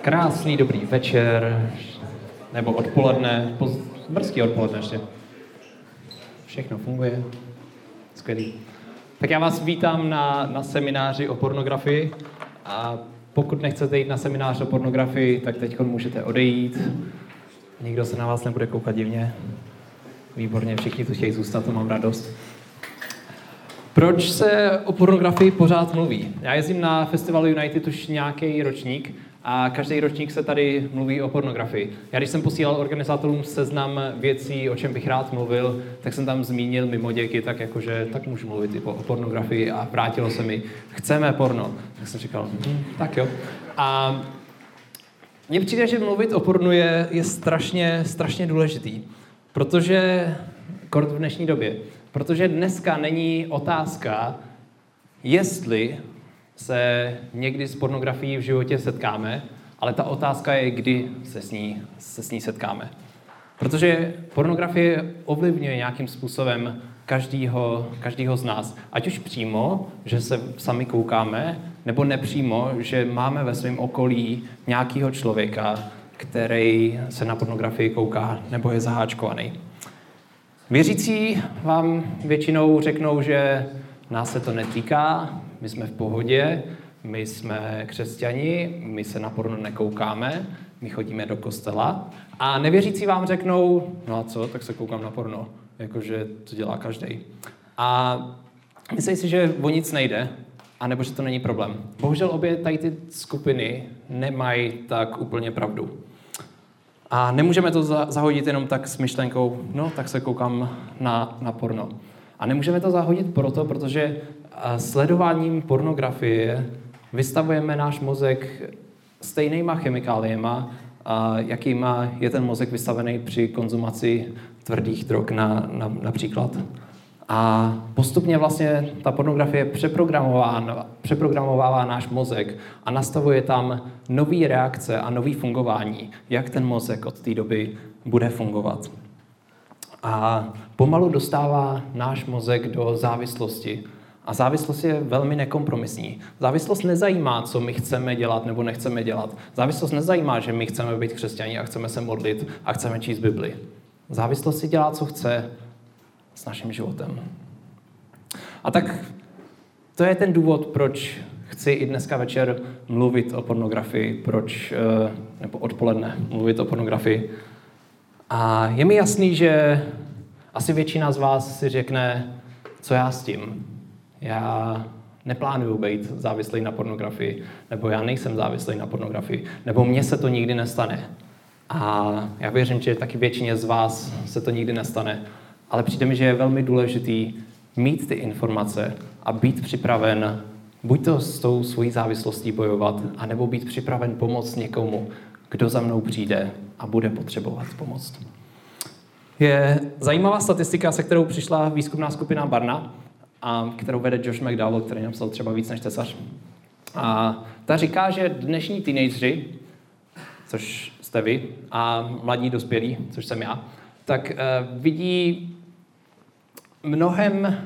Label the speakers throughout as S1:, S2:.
S1: Krásný dobrý večer, nebo odpoledne, brzký odpoledne ještě. Všechno funguje. Skvělý. Tak já vás vítám na, na semináři o pornografii a pokud nechcete jít na seminář o pornografii, tak teď můžete odejít. Nikdo se na vás nebude koukat divně. Výborně, všichni tu chtějí zůstat, to mám radost. Proč se o pornografii pořád mluví? Já jezdím na festivalu United už nějaký ročník a každý ročník se tady mluví o pornografii. Já když jsem posílal organizátorům seznam věcí, o čem bych rád mluvil, tak jsem tam zmínil mimo děky, tak jakože tak můžu mluvit i o pornografii a vrátilo se mi, chceme porno. Tak jsem říkal, hm, tak jo. A mně přijde, že mluvit o pornu je, je strašně, strašně důležitý, protože kort v dnešní době, protože dneska není otázka, jestli se někdy s pornografií v životě setkáme, ale ta otázka je, kdy se s ní, se s ní setkáme. Protože pornografie ovlivňuje nějakým způsobem každýho, každýho z nás. Ať už přímo, že se sami koukáme, nebo nepřímo, že máme ve svém okolí nějakého člověka, který se na pornografii kouká nebo je zaháčkovaný. Věřící vám většinou řeknou, že nás se to netýká, my jsme v pohodě, my jsme křesťani, my se na porno nekoukáme, my chodíme do kostela. A nevěřící vám řeknou, no a co, tak se koukám na porno. Jakože to dělá každý. A myslí si, že o nic nejde, anebo že to není problém. Bohužel obě tady ty skupiny nemají tak úplně pravdu. A nemůžeme to zahodit jenom tak s myšlenkou, no tak se koukám na, na porno. A nemůžeme to zahodit proto, protože sledováním pornografie vystavujeme náš mozek stejnýma chemikáliema, jakýma je ten mozek vystavený při konzumaci tvrdých drog na, na, například. A postupně vlastně ta pornografie přeprogramovává, náš mozek a nastavuje tam nové reakce a nové fungování, jak ten mozek od té doby bude fungovat. A pomalu dostává náš mozek do závislosti. A závislost je velmi nekompromisní. Závislost nezajímá, co my chceme dělat nebo nechceme dělat. Závislost nezajímá, že my chceme být křesťani a chceme se modlit a chceme číst Bibli. Závislost si dělá, co chce s naším životem. A tak to je ten důvod, proč chci i dneska večer mluvit o pornografii, proč, eh, nebo odpoledne mluvit o pornografii. A je mi jasný, že asi většina z vás si řekne, co já s tím. Já neplánuju být závislý na pornografii, nebo já nejsem závislý na pornografii, nebo mně se to nikdy nestane. A já věřím, že taky většině z vás se to nikdy nestane. Ale přijde mi, že je velmi důležitý mít ty informace a být připraven buď to s tou svojí závislostí bojovat, anebo být připraven pomoct někomu, kdo za mnou přijde a bude potřebovat pomoc. Je zajímavá statistika, se kterou přišla výzkumná skupina Barna, a kterou vede Josh McDowell, který napsal třeba víc než tesař. A ta říká, že dnešní teenageři, což jste vy, a mladí dospělí, což jsem já, tak uh, vidí mnohem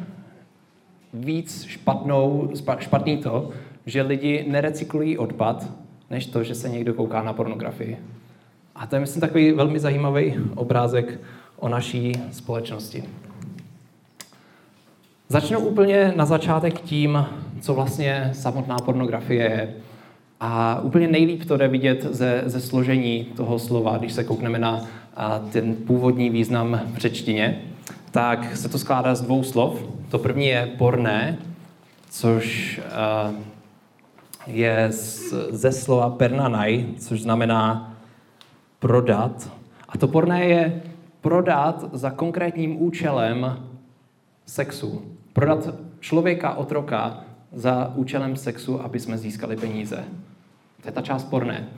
S1: víc špatnou, špatný to, že lidi nerecyklují odpad, než to, že se někdo kouká na pornografii. A to je, myslím, takový velmi zajímavý obrázek o naší společnosti. Začnu úplně na začátek tím, co vlastně samotná pornografie je. A úplně nejlíp to jde vidět ze, ze složení toho slova, když se koukneme na a, ten původní význam v řečtině, tak se to skládá z dvou slov. To první je porné, což je z, ze slova pernanaj, což znamená prodat. A to porné je prodat za konkrétním účelem sexu. Prodat člověka, otroka, za účelem sexu, aby jsme získali peníze. To je ta část porné.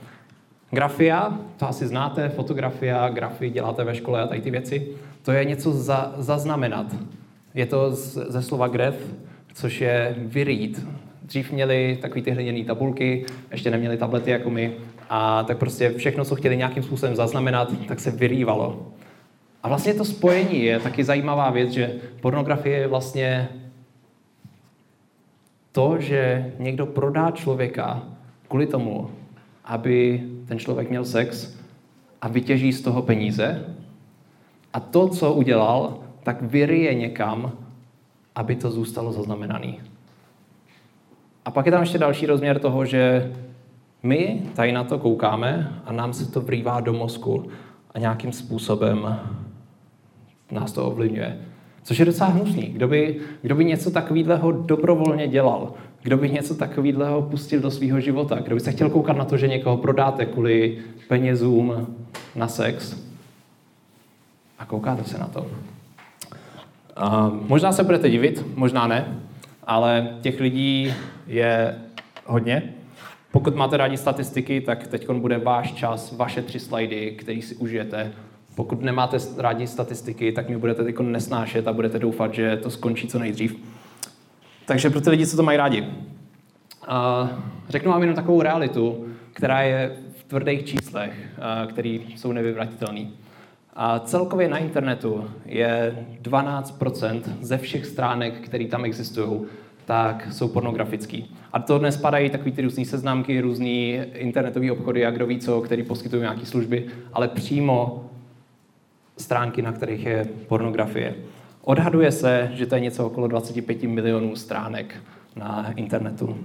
S1: Grafia, to asi znáte, fotografia, grafy děláte ve škole a tady ty věci. To je něco za, zaznamenat. Je to z, ze slova gref, což je vyrít. Dřív měli takový ty hliněné tabulky, ještě neměli tablety jako my, a tak prostě všechno, co chtěli nějakým způsobem zaznamenat, tak se vyrývalo. A vlastně to spojení je taky zajímavá věc, že pornografie je vlastně to, že někdo prodá člověka kvůli tomu, aby ten člověk měl sex a vytěží z toho peníze a to, co udělal, tak vyryje někam, aby to zůstalo zaznamenaný. A pak je tam ještě další rozměr toho, že my tady na to koukáme a nám se to vrývá do mozku a nějakým způsobem nás to ovlivňuje. Což je docela hnusný. Kdo by, kdo by něco takového dobrovolně dělal? Kdo by něco takového pustil do svého života? Kdo by se chtěl koukat na to, že někoho prodáte kvůli penězům na sex? A koukáte se na to. A možná se budete divit, možná ne, ale těch lidí je hodně. Pokud máte rádi statistiky, tak teď bude váš čas, vaše tři slajdy, který si užijete. Pokud nemáte rádi statistiky, tak mi budete teď nesnášet a budete doufat, že to skončí co nejdřív. Takže pro ty lidi, co to mají rádi. Uh, řeknu vám jenom takovou realitu, která je v tvrdých číslech, které jsou nevyvratitelné. A celkově na internetu je 12% ze všech stránek, které tam existují, tak jsou pornografický. A to dnes spadají takový ty různé seznamky, různé internetové obchody a kdo ví co, který poskytují nějaké služby, ale přímo stránky, na kterých je pornografie. Odhaduje se, že to je něco okolo 25 milionů stránek na internetu.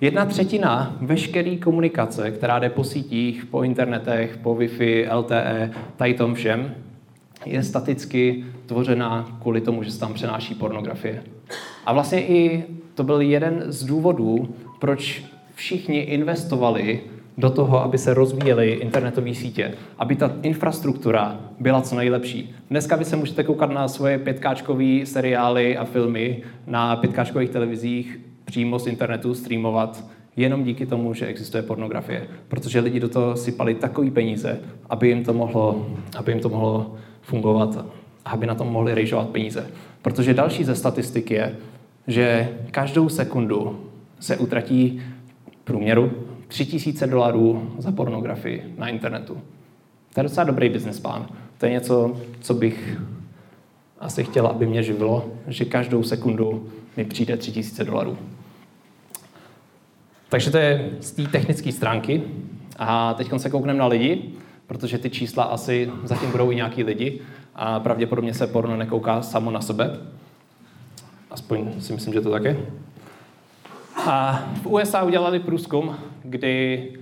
S1: Jedna třetina veškeré komunikace, která jde po sítích, po internetech, po Wi-Fi, LTE, tady tom všem, je staticky tvořena kvůli tomu, že se tam přenáší pornografie. A vlastně i to byl jeden z důvodů, proč všichni investovali do toho, aby se rozvíjely internetové sítě, aby ta infrastruktura byla co nejlepší. Dneska vy se můžete koukat na svoje pětkáčkové seriály a filmy na pětkáčkových televizích přímo z internetu streamovat jenom díky tomu, že existuje pornografie. Protože lidi do toho sypali takový peníze, aby jim to mohlo, aby jim to mohlo fungovat a aby na tom mohli rejžovat peníze. Protože další ze statistik je, že každou sekundu se utratí průměru 3000 dolarů za pornografii na internetu. To je docela dobrý business plán. To je něco, co bych asi chtěl, aby mě živilo, že každou sekundu mi přijde 3000 dolarů. Takže to je z té technické stránky. A teď se koukneme na lidi, protože ty čísla asi zatím budou i nějaký lidi a pravděpodobně se porno nekouká samo na sebe. Aspoň si myslím, že to tak je. A v USA udělali průzkum, kdy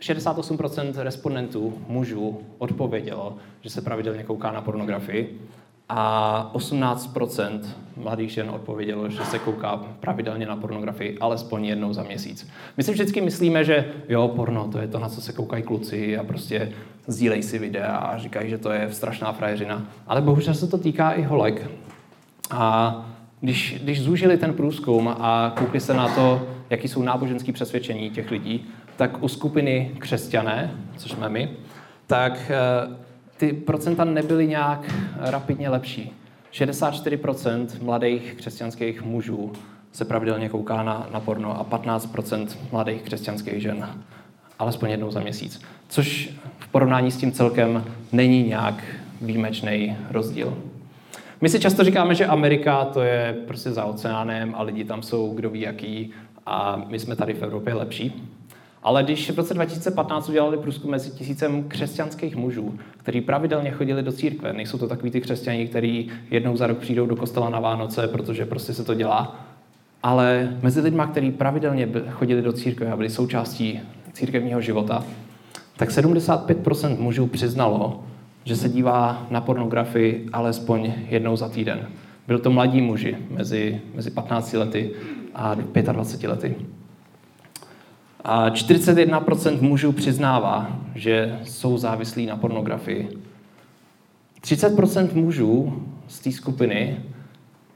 S1: 68% respondentů mužů odpovědělo, že se pravidelně kouká na pornografii a 18% mladých žen odpovědělo, že se kouká pravidelně na pornografii alespoň jednou za měsíc. My si vždycky myslíme, že jo, porno, to je to, na co se koukají kluci a prostě sdílej si videa a říkají, že to je strašná frajeřina. Ale bohužel se to týká i holek. A když, když zúžili ten průzkum a koukli se na to, jaký jsou náboženské přesvědčení těch lidí, tak u skupiny křesťané, což jsme my, tak eh, ty procenta nebyly nějak rapidně lepší. 64% mladých křesťanských mužů se pravidelně kouká na, na porno a 15% mladých křesťanských žen alespoň jednou za měsíc. Což v porovnání s tím celkem není nějak výjimečný rozdíl. My si často říkáme, že Amerika to je prostě za oceánem a lidi tam jsou kdo ví jaký a my jsme tady v Evropě lepší. Ale když v roce 2015 udělali průzkum mezi tisícem křesťanských mužů, kteří pravidelně chodili do církve, nejsou to takový ty křesťaní, kteří jednou za rok přijdou do kostela na Vánoce, protože prostě se to dělá, ale mezi lidmi, kteří pravidelně chodili do církve a byli součástí církevního života, tak 75% mužů přiznalo, že se dívá na pornografii alespoň jednou za týden. Byl to mladí muži mezi, mezi 15 lety a 25 lety. A 41% mužů přiznává, že jsou závislí na pornografii. 30% mužů z té skupiny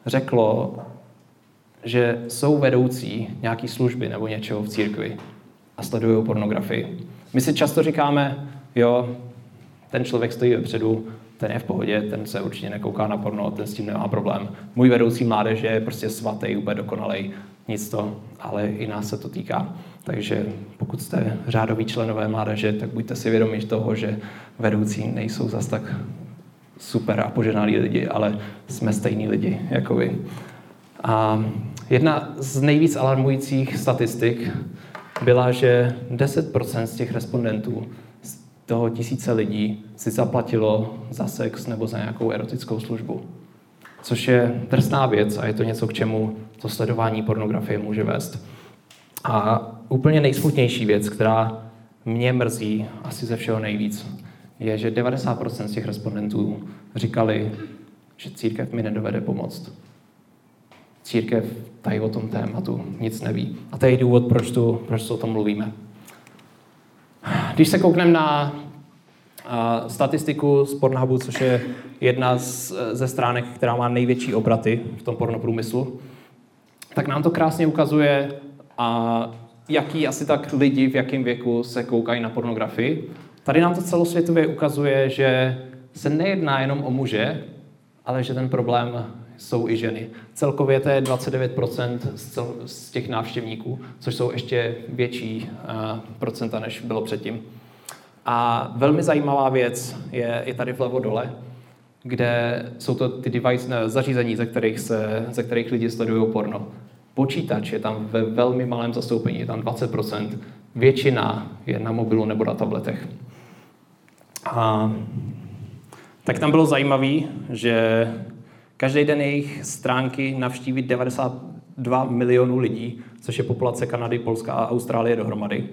S1: řeklo, že jsou vedoucí nějaký služby nebo něčeho v církvi a sledují pornografii. My si často říkáme, jo, ten člověk stojí vepředu, ten je v pohodě, ten se určitě nekouká na porno, ten s tím nemá problém. Můj vedoucí mládeže je prostě svatý, úplně dokonalej, nic to, ale i nás se to týká. Takže pokud jste řádoví členové mládeže, tak buďte si vědomi toho, že vedoucí nejsou zas tak super a poženálí lidi, ale jsme stejní lidi jako vy. A jedna z nejvíc alarmujících statistik byla, že 10% z těch respondentů, z toho tisíce lidí, si zaplatilo za sex nebo za nějakou erotickou službu. Což je trestná věc a je to něco, k čemu to sledování pornografie může vést. A úplně nejsmutnější věc, která mě mrzí asi ze všeho nejvíc, je, že 90% z těch respondentů říkali, že církev mi nedovede pomoct. Církev tady o tom tématu nic neví. A to je důvod, proč, tu, proč tu o tom mluvíme. Když se koukneme na uh, statistiku z Pornhubu, což je jedna z, ze stránek, která má největší obraty v tom pornoprůmyslu, tak nám to krásně ukazuje, uh, jaký asi tak lidi v jakém věku se koukají na pornografii. Tady nám to celosvětově ukazuje, že se nejedná jenom o muže, ale že ten problém jsou i ženy. Celkově to je 29% z, těch návštěvníků, což jsou ještě větší uh, procenta, než bylo předtím. A velmi zajímavá věc je, je tady vlevo dole, kde jsou to ty device, ne, zařízení, ze kterých, se, ze kterých lidi sledují porno. Počítač je tam ve velmi malém zastoupení, je tam 20%. Většina je na mobilu nebo na tabletech. A tak tam bylo zajímavé, že každý den jejich stránky navštíví 92 milionů lidí, což je populace Kanady, Polska a Austrálie dohromady.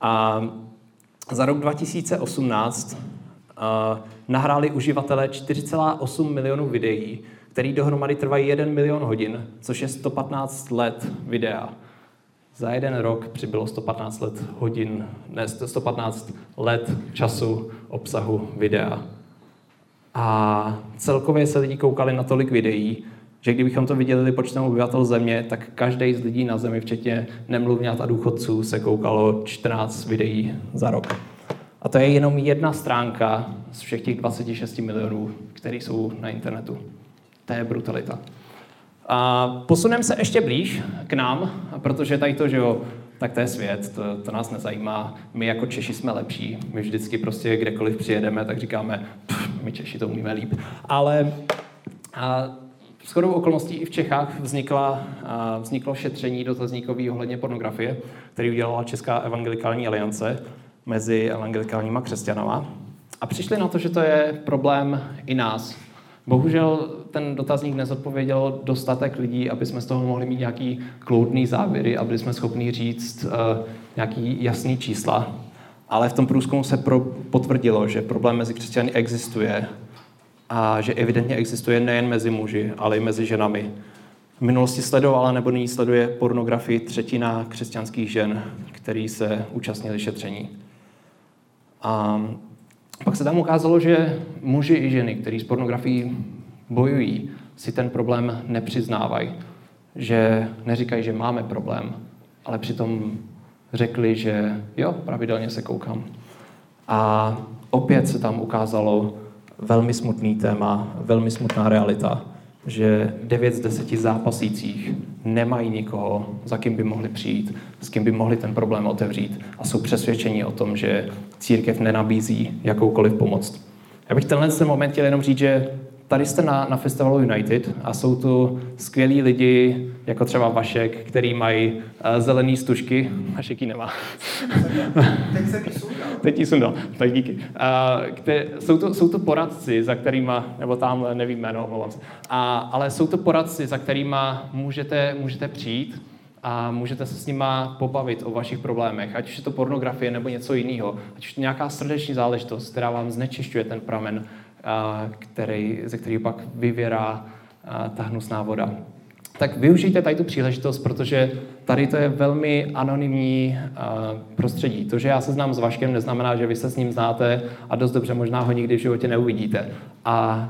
S1: A za rok 2018 uh, nahráli uživatelé 4,8 milionů videí, který dohromady trvají 1 milion hodin, což je 115 let videa. Za jeden rok přibylo 115 let hodin, ne, 115 let času obsahu videa. A celkově se lidi koukali na tolik videí, že kdybychom to viděli počtem obyvatel země, tak každý z lidí na zemi, včetně nemluvňat a důchodců, se koukalo 14 videí za rok. A to je jenom jedna stránka z všech těch 26 milionů, které jsou na internetu. To je brutalita. A posuneme se ještě blíž k nám, protože tady to, že jo, tak to je svět, to, to nás nezajímá. My jako Češi jsme lepší. My vždycky prostě kdekoliv přijedeme, tak říkáme, my Češi to umíme líp. Ale a shodou okolností i v Čechách vznikla, a vzniklo šetření dotazníkový ohledně pornografie, který udělala Česká evangelikální aliance mezi evangelikálníma křesťanama. A přišli na to, že to je problém i nás, Bohužel ten dotazník nezodpověděl dostatek lidí, aby jsme z toho mohli mít nějaký kloudný závěry, aby jsme schopni říct uh, nějaký jasný čísla. Ale v tom průzkumu se pro, potvrdilo, že problém mezi křesťany existuje a že evidentně existuje nejen mezi muži, ale i mezi ženami. V minulosti sledovala nebo nyní sleduje pornografii třetina křesťanských žen, který se účastnili šetření. A pak se tam ukázalo, že muži i ženy, kteří s pornografií bojují, si ten problém nepřiznávají. Že neříkají, že máme problém, ale přitom řekli, že jo, pravidelně se koukám. A opět se tam ukázalo velmi smutný téma, velmi smutná realita, že 9 z 10 zápasících nemají nikoho, za kým by mohli přijít, s kým by mohli ten problém otevřít a jsou přesvědčeni o tom, že církev nenabízí jakoukoliv pomoc. Já bych tenhle ten moment chtěl jenom říct, že tady jste na, na festivalu United a jsou tu skvělí lidi, jako třeba Vašek, který mají uh, zelený stužky. Vašek ji nemá.
S2: Teď sundal.
S1: Teď ji sundal, tak díky. Uh, kte, jsou, to, jsou to poradci, za kterýma, nebo tam nevím jméno, omlouvám se, a, ale jsou to poradci, za kterýma můžete, můžete přijít a můžete se s nima pobavit o vašich problémech, ať už je to pornografie nebo něco jiného, ať už to nějaká srdeční záležitost, která vám znečišťuje ten pramen, který, ze kterého pak vyvěrá ta hnusná voda. Tak využijte tady tu příležitost, protože tady to je velmi anonymní prostředí. To, že já se znám s Vaškem, neznamená, že vy se s ním znáte a dost dobře možná ho nikdy v životě neuvidíte. A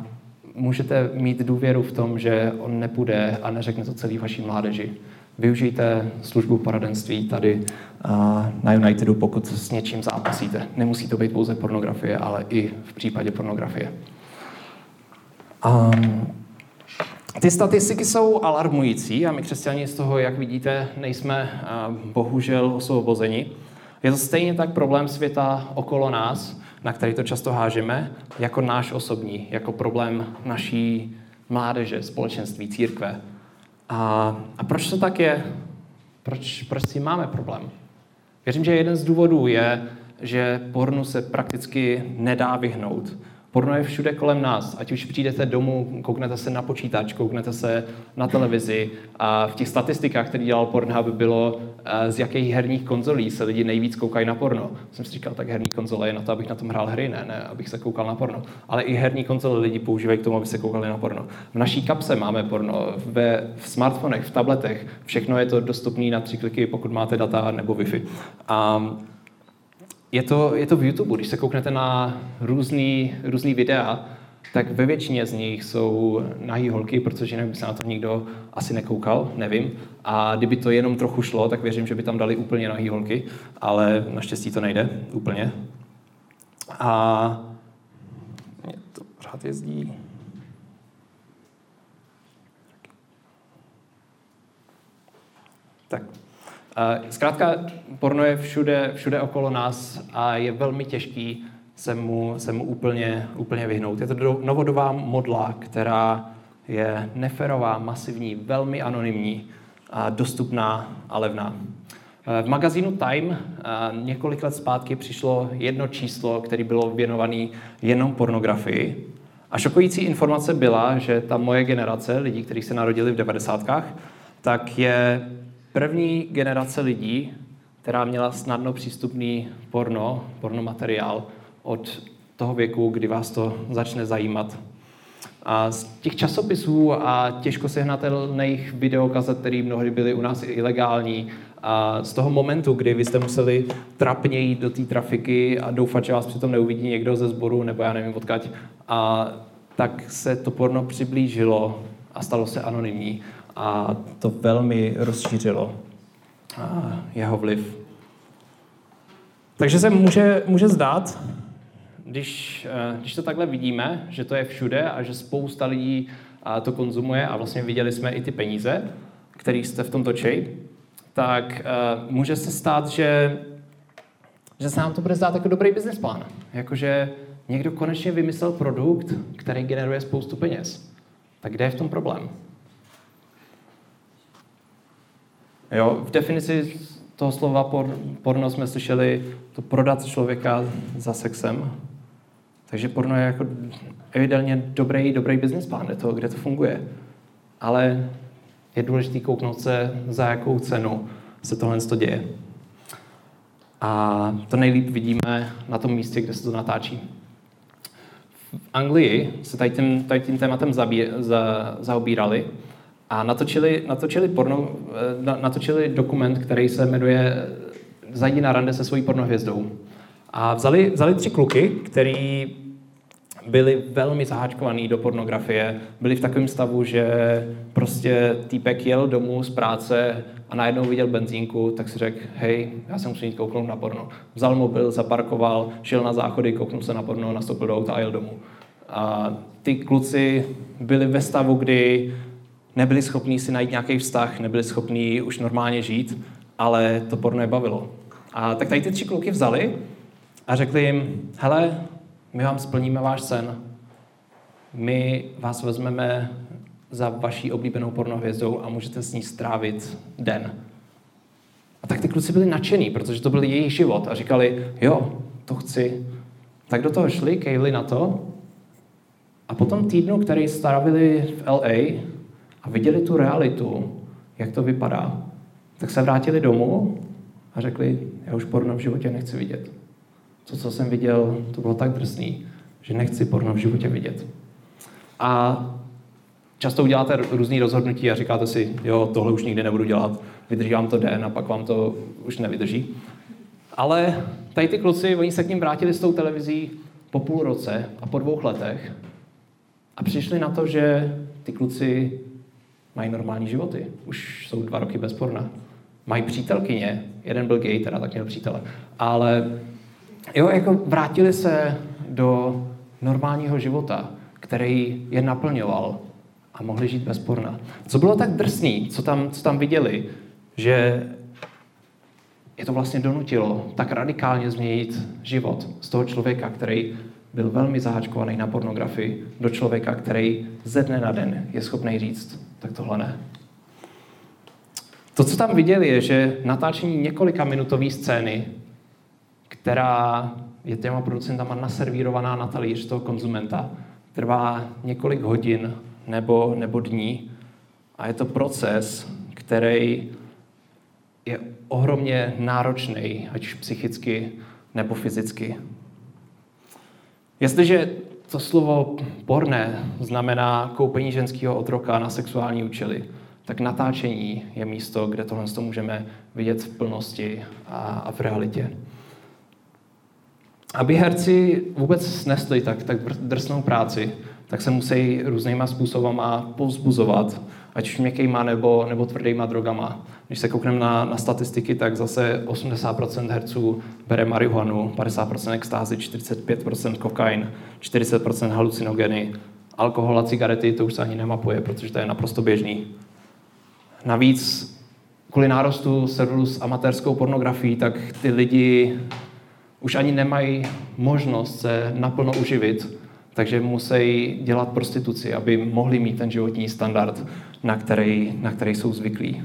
S1: můžete mít důvěru v tom, že on nepůjde a neřekne to celý vaší mládeži využijte službu poradenství tady na Unitedu, pokud s něčím zápasíte. Nemusí to být pouze pornografie, ale i v případě pornografie. Um, ty statistiky jsou alarmující a my křesťané z toho, jak vidíte, nejsme bohužel osvobozeni. Je to stejně tak problém světa okolo nás, na který to často hážeme, jako náš osobní, jako problém naší mládeže, společenství, církve, a, a proč to tak je? Proč, proč si máme problém? Věřím, že jeden z důvodů je, že pornu se prakticky nedá vyhnout. Porno je všude kolem nás. Ať už přijdete domů, kouknete se na počítač, kouknete se na televizi. A v těch statistikách, které dělal Pornhub, bylo, eh, z jakých herních konzolí se lidi nejvíc koukají na porno. Jsem si říkal, tak herní konzole je na to, abych na tom hrál hry, ne, ne, abych se koukal na porno. Ale i herní konzole lidi používají k tomu, aby se koukali na porno. V naší kapse máme porno, ve, v smartfonech, v tabletech. Všechno je to dostupné na tři kliky, pokud máte data nebo Wi-Fi. A je to, je to v YouTube, když se kouknete na různý, různý videa, tak ve většině z nich jsou nahý holky, protože jinak by se na to nikdo asi nekoukal, nevím. A kdyby to jenom trochu šlo, tak věřím, že by tam dali úplně nahý holky, ale naštěstí to nejde úplně. A mě to pořád jezdí. Tak, Zkrátka, porno je všude, všude okolo nás a je velmi těžký se mu, se mu úplně, úplně vyhnout. Je to novodobá modla, která je neferová, masivní, velmi anonymní, a dostupná a levná. V magazínu Time několik let zpátky přišlo jedno číslo, které bylo věnované jenom pornografii. A šokující informace byla, že ta moje generace, lidí, kteří se narodili v 90. tak je první generace lidí, která měla snadno přístupný porno, porno materiál od toho věku, kdy vás to začne zajímat. A z těch časopisů a těžko sehnatelných videokazet, které mnohdy byly u nás ilegální, a z toho momentu, kdy vy jste museli trapně jít do té trafiky a doufat, že vás přitom neuvidí někdo ze sboru, nebo já nevím odkaď, a tak se to porno přiblížilo a stalo se anonymní a to velmi rozšířilo jeho vliv. Takže se může, může zdát, když, eh, když to takhle vidíme, že to je všude a že spousta lidí to konzumuje a vlastně viděli jsme i ty peníze, které jste v tom točí, tak eh, může se stát, že, že se nám to bude zdát jako dobrý business plán. Jakože někdo konečně vymyslel produkt, který generuje spoustu peněz. Tak kde je v tom problém? Jo, v definici toho slova por, porno jsme slyšeli to prodat člověka za sexem. Takže porno je jako evidentně dobrý, dobrý business plán, to, kde to funguje. Ale je důležité kouknout se, za jakou cenu se tohle to děje. A to nejlíp vidíme na tom místě, kde se to natáčí. V Anglii se tady tím, tady tím tématem zabí, za, zaobírali a natočili, natočili, porno, eh, natočili dokument, který se jmenuje Zajdi na rande se svojí pornohvězdou. A vzali, vzali tři kluky, který byli velmi zaháčkovaný do pornografie, byli v takovém stavu, že prostě týpek jel domů z práce a najednou viděl benzínku, tak si řekl, hej, já se musím jít kouknout na porno. Vzal mobil, zaparkoval, šel na záchody, kouknul se na porno, nastoupil do auta a jel domů. A ty kluci byli ve stavu, kdy nebyli schopní si najít nějaký vztah, nebyli schopní už normálně žít, ale to porno je bavilo. A tak tady ty tři kluky vzali a řekli jim, hele, my vám splníme váš sen, my vás vezmeme za vaší oblíbenou pornohvězdou a můžete s ní strávit den. A tak ty kluci byli nadšený, protože to byl jejich život a říkali, jo, to chci. Tak do toho šli, kejli na to a potom týdnu, který strávili v LA, a viděli tu realitu, jak to vypadá, tak se vrátili domů a řekli, já už porno v životě nechci vidět. To, co jsem viděl, to bylo tak drsný, že nechci porno v životě vidět. A často uděláte různý rozhodnutí a říkáte si, jo, tohle už nikdy nebudu dělat, vydrží vám to den a pak vám to už nevydrží. Ale tady ty kluci, oni se k ním vrátili s tou televizí po půl roce a po dvou letech a přišli na to, že ty kluci mají normální životy. Už jsou dva roky bez porna. Mají přítelkyně, jeden byl gay, teda tak měl přítele. Ale jo, jako vrátili se do normálního života, který je naplňoval a mohli žít bez porna. Co bylo tak drsný, co tam, co tam viděli, že je to vlastně donutilo tak radikálně změnit život z toho člověka, který byl velmi zaháčkovaný na pornografii, do člověka, který ze dne na den je schopný říct, tak tohle ne. To, co tam viděli, je, že natáčení několika minutové scény, která je těma producentama naservírovaná na talíř toho konzumenta, trvá několik hodin nebo, nebo dní a je to proces, který je ohromně náročný, ať už psychicky nebo fyzicky. Jestliže to slovo porné znamená koupení ženského otroka na sexuální účely, tak natáčení je místo, kde tohle můžeme vidět v plnosti a, a v realitě. Aby herci vůbec snesli tak, tak drsnou práci, tak se musí různýma způsobama povzbuzovat, ať už měkkýma nebo, nebo tvrdýma drogama. Když se koukneme na, na statistiky, tak zase 80% herců bere marihuanu, 50% extázy, 45% kokain, 40% halucinogeny, alkohol a cigarety, to už se ani nemapuje, protože to je naprosto běžný. Navíc kvůli nárostu serveru s amatérskou pornografií, tak ty lidi už ani nemají možnost se naplno uživit, takže musí dělat prostituci, aby mohli mít ten životní standard, na který, na který jsou zvyklí.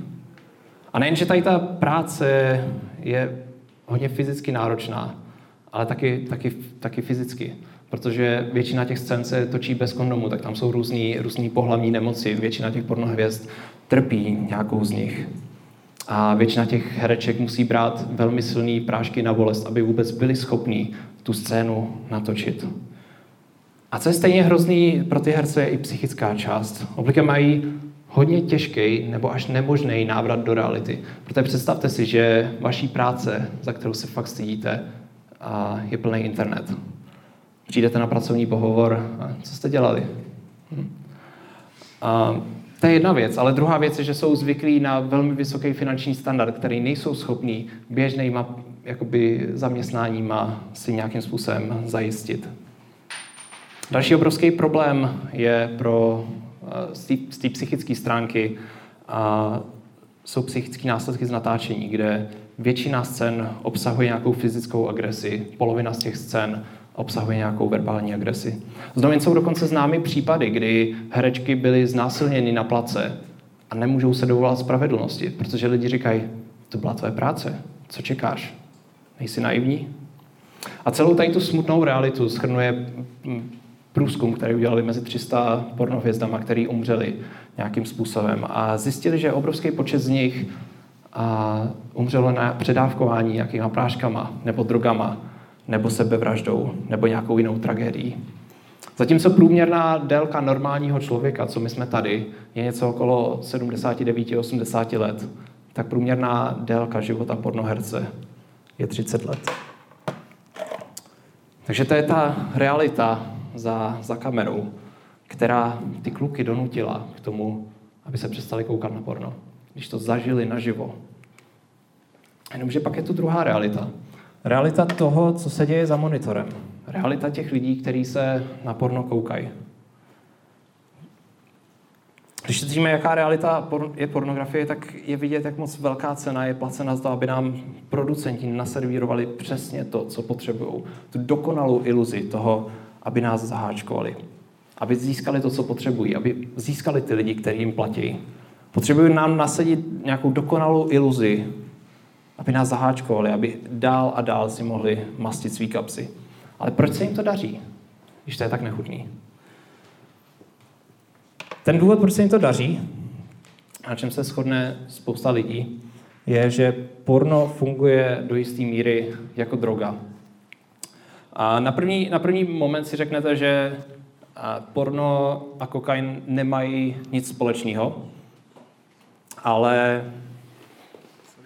S1: A nejen, že tady ta práce je hodně fyzicky náročná, ale taky, taky, taky fyzicky. Protože většina těch scén se točí bez kondomu, tak tam jsou různý, různý pohlavní nemoci. Většina těch pornohvězd trpí nějakou z nich. A většina těch hereček musí brát velmi silný prášky na bolest, aby vůbec byli schopní tu scénu natočit. A co je stejně hrozný pro ty herce, je i psychická část. Obvykle mají hodně těžký nebo až nemožný návrat do reality. Protože představte si, že vaší práce, za kterou se fakt stydíte, je plný internet. Přijdete na pracovní pohovor a co jste dělali? Hm. A to je jedna věc, ale druhá věc je, že jsou zvyklí na velmi vysoký finanční standard, který nejsou schopní běžnýma jakoby, zaměstnáníma si nějakým způsobem zajistit. Další obrovský problém je pro eh, z té psychické stránky a jsou psychické následky z natáčení, kde většina scén obsahuje nějakou fyzickou agresi, polovina z těch scén obsahuje nějakou verbální agresi. Z novin jsou dokonce známy případy, kdy herečky byly znásilněny na place a nemůžou se dovolat spravedlnosti, protože lidi říkají, to byla tvoje práce, co čekáš? Nejsi naivní? A celou tady tu smutnou realitu schrnuje mm, průzkum, který udělali mezi 300 pornohvězdama, který umřeli nějakým způsobem a zjistili, že obrovský počet z nich a umřelo na předávkování nějakýma práškama nebo drogama nebo sebevraždou, nebo nějakou jinou tragédií. Zatímco průměrná délka normálního člověka, co my jsme tady, je něco okolo 79-80 let, tak průměrná délka života pornoherce je 30 let. Takže to je ta realita za, za kamerou, která ty kluky donutila k tomu, aby se přestali koukat na porno. Když to zažili naživo. Jenomže pak je tu druhá realita. Realita toho, co se děje za monitorem. Realita těch lidí, kteří se na porno koukají. Když cítíme, jaká realita je pornografie, tak je vidět, jak moc velká cena je placena za to, aby nám producenti naservírovali přesně to, co potřebují. Tu dokonalou iluzi toho, aby nás zaháčkovali. Aby získali to, co potřebují. Aby získali ty lidi, kteří jim platí. Potřebují nám nasadit nějakou dokonalou iluzi aby nás zaháčkovali, aby dál a dál si mohli mastit svý kapsy. Ale proč se jim to daří, když to je tak nechutný? Ten důvod, proč se jim to daří, na čem se shodne spousta lidí, je, že porno funguje do jisté míry jako droga. A na první, na první moment si řeknete, že porno a kokain nemají nic společného, ale...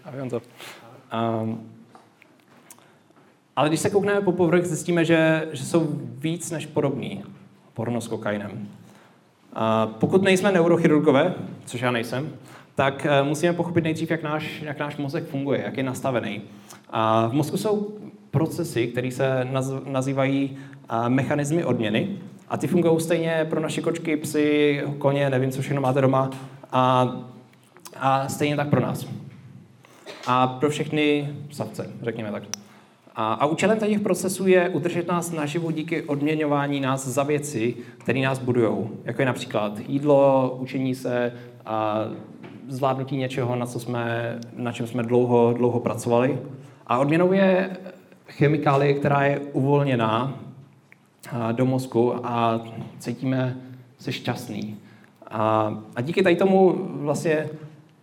S1: A to. Um, ale když se koukneme po povrch, zjistíme, že, že jsou víc než podobný porno s kokainem. A pokud nejsme neurochirurgové, což já nejsem, tak uh, musíme pochopit nejdřív, jak náš, jak náš mozek funguje, jak je nastavený. A v mozku jsou procesy, které se naz, nazývají uh, mechanismy odměny. A ty fungují stejně pro naše kočky, psy, koně, nevím, co všechno máte doma. A, a stejně tak pro nás a pro všechny savce, řekněme tak. A, a účelem těch procesů je udržet nás naživu díky odměňování nás za věci, které nás budují. Jako je například jídlo, učení se, a zvládnutí něčeho, na, co jsme, na čem jsme dlouho, dlouho pracovali. A odměnou je chemikálie, která je uvolněná do mozku a cítíme se šťastný. A, a díky tady tomu vlastně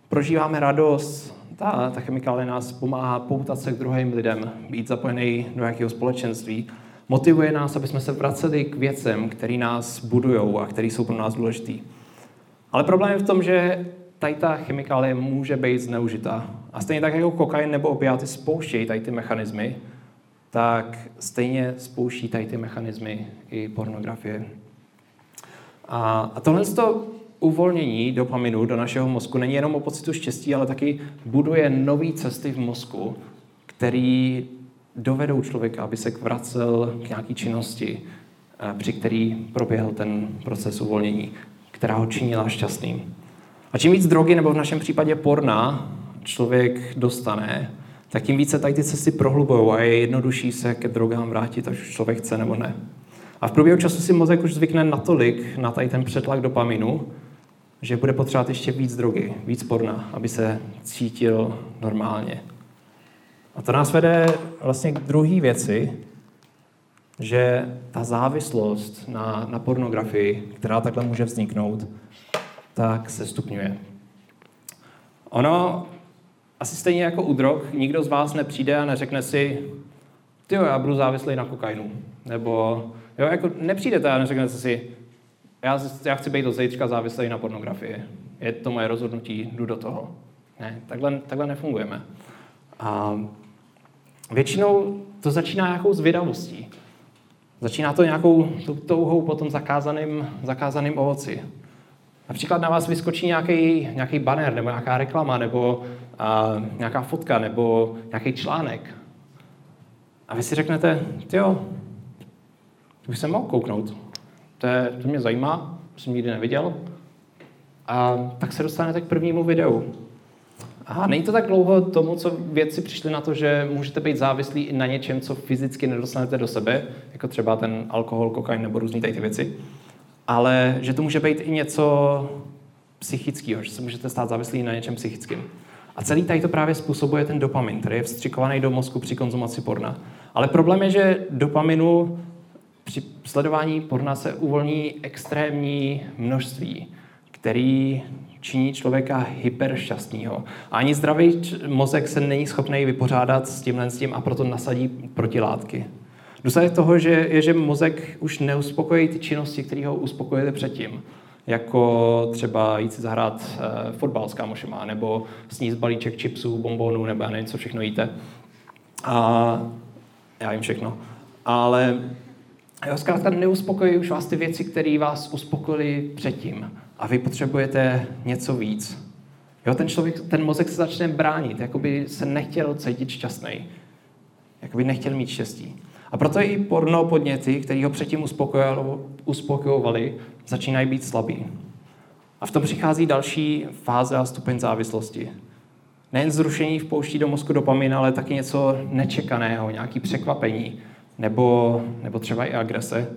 S1: prožíváme radost. Ta, ta chemikálie nás pomáhá poutat se k druhým lidem, být zapojený do nějakého společenství. Motivuje nás, aby jsme se vraceli k věcem, které nás budují a které jsou pro nás důležitý. Ale problém je v tom, že tady ta chemikálie může být zneužitá. A stejně tak jako kokain nebo opiáty spouštějí tady ty mechanismy, tak stejně spouští tady ty mechanismy i pornografie. A, a tohle to uvolnění dopaminu do našeho mozku není jenom o pocitu štěstí, ale taky buduje nové cesty v mozku, který dovedou člověka, aby se vracel k nějaké činnosti, eh, při který proběhl ten proces uvolnění, která ho činila šťastným. A čím víc drogy, nebo v našem případě porna, člověk dostane, tak tím více tady ty cesty prohlubují a je jednodušší se ke drogám vrátit, až už člověk chce nebo ne. A v průběhu času si mozek už zvykne natolik na tady ten přetlak dopaminu, že bude potřebovat ještě víc drogy, víc porna, aby se cítil normálně. A to nás vede vlastně k druhé věci, že ta závislost na, na pornografii, která takhle může vzniknout, tak se stupňuje. Ono, asi stejně jako u drog, nikdo z vás nepřijde a neřekne si, ty já budu závislý na kokainu. Nebo, jo, jako nepřijdete a neřeknete si, já, já chci být do zítřka závislý na pornografii. Je to moje rozhodnutí, jdu do toho. Ne, takhle, takhle nefungujeme. A většinou to začíná nějakou zvědavostí. Začíná to nějakou touhou po tom zakázaným, zakázaným ovoci. Například na vás vyskočí nějaký, nějaký banner, nebo nějaká reklama, nebo a, nějaká fotka, nebo nějaký článek. A vy si řeknete, jo, to bych se mohl kouknout. To, je, to mě zajímá, jsem nikdy neviděl. A tak se dostanete k prvnímu videu. Aha, není to tak dlouho tomu, co vědci přišli na to, že můžete být závislí i na něčem, co fyzicky nedostanete do sebe, jako třeba ten alkohol, kokain nebo různé ty věci, ale že to může být i něco psychického, že se můžete stát závislí na něčem psychickým. A celý tady to právě způsobuje ten dopamin, který je vstřikovaný do mozku při konzumaci porna. Ale problém je, že dopaminu při sledování porna se uvolní extrémní množství, který činí člověka hyperšťastného. A ani zdravý mozek se není schopný vypořádat s tímhle s tím a proto nasadí protilátky. Důsledek toho že je, že mozek už neuspokojí ty činnosti, které ho uspokojily předtím. Jako třeba jít si zahrát e, fotbal s kámošema, nebo sníst balíček čipsů, bombonů, nebo já nevím, co všechno jíte. A já jim všechno. Ale jo, zkrátka neuspokojí už vás ty věci, které vás uspokojily předtím a vy potřebujete něco víc. Jo, ten člověk, ten mozek se začne bránit, jako by se nechtěl cítit šťastný. Jako by nechtěl mít štěstí. A proto i porno podněty, které ho předtím uspokojovali, začínají být slabý. A v tom přichází další fáze a stupeň závislosti. Nejen zrušení vpouští do mozku dopamin, ale taky něco nečekaného, nějaký překvapení, nebo, nebo třeba i agrese.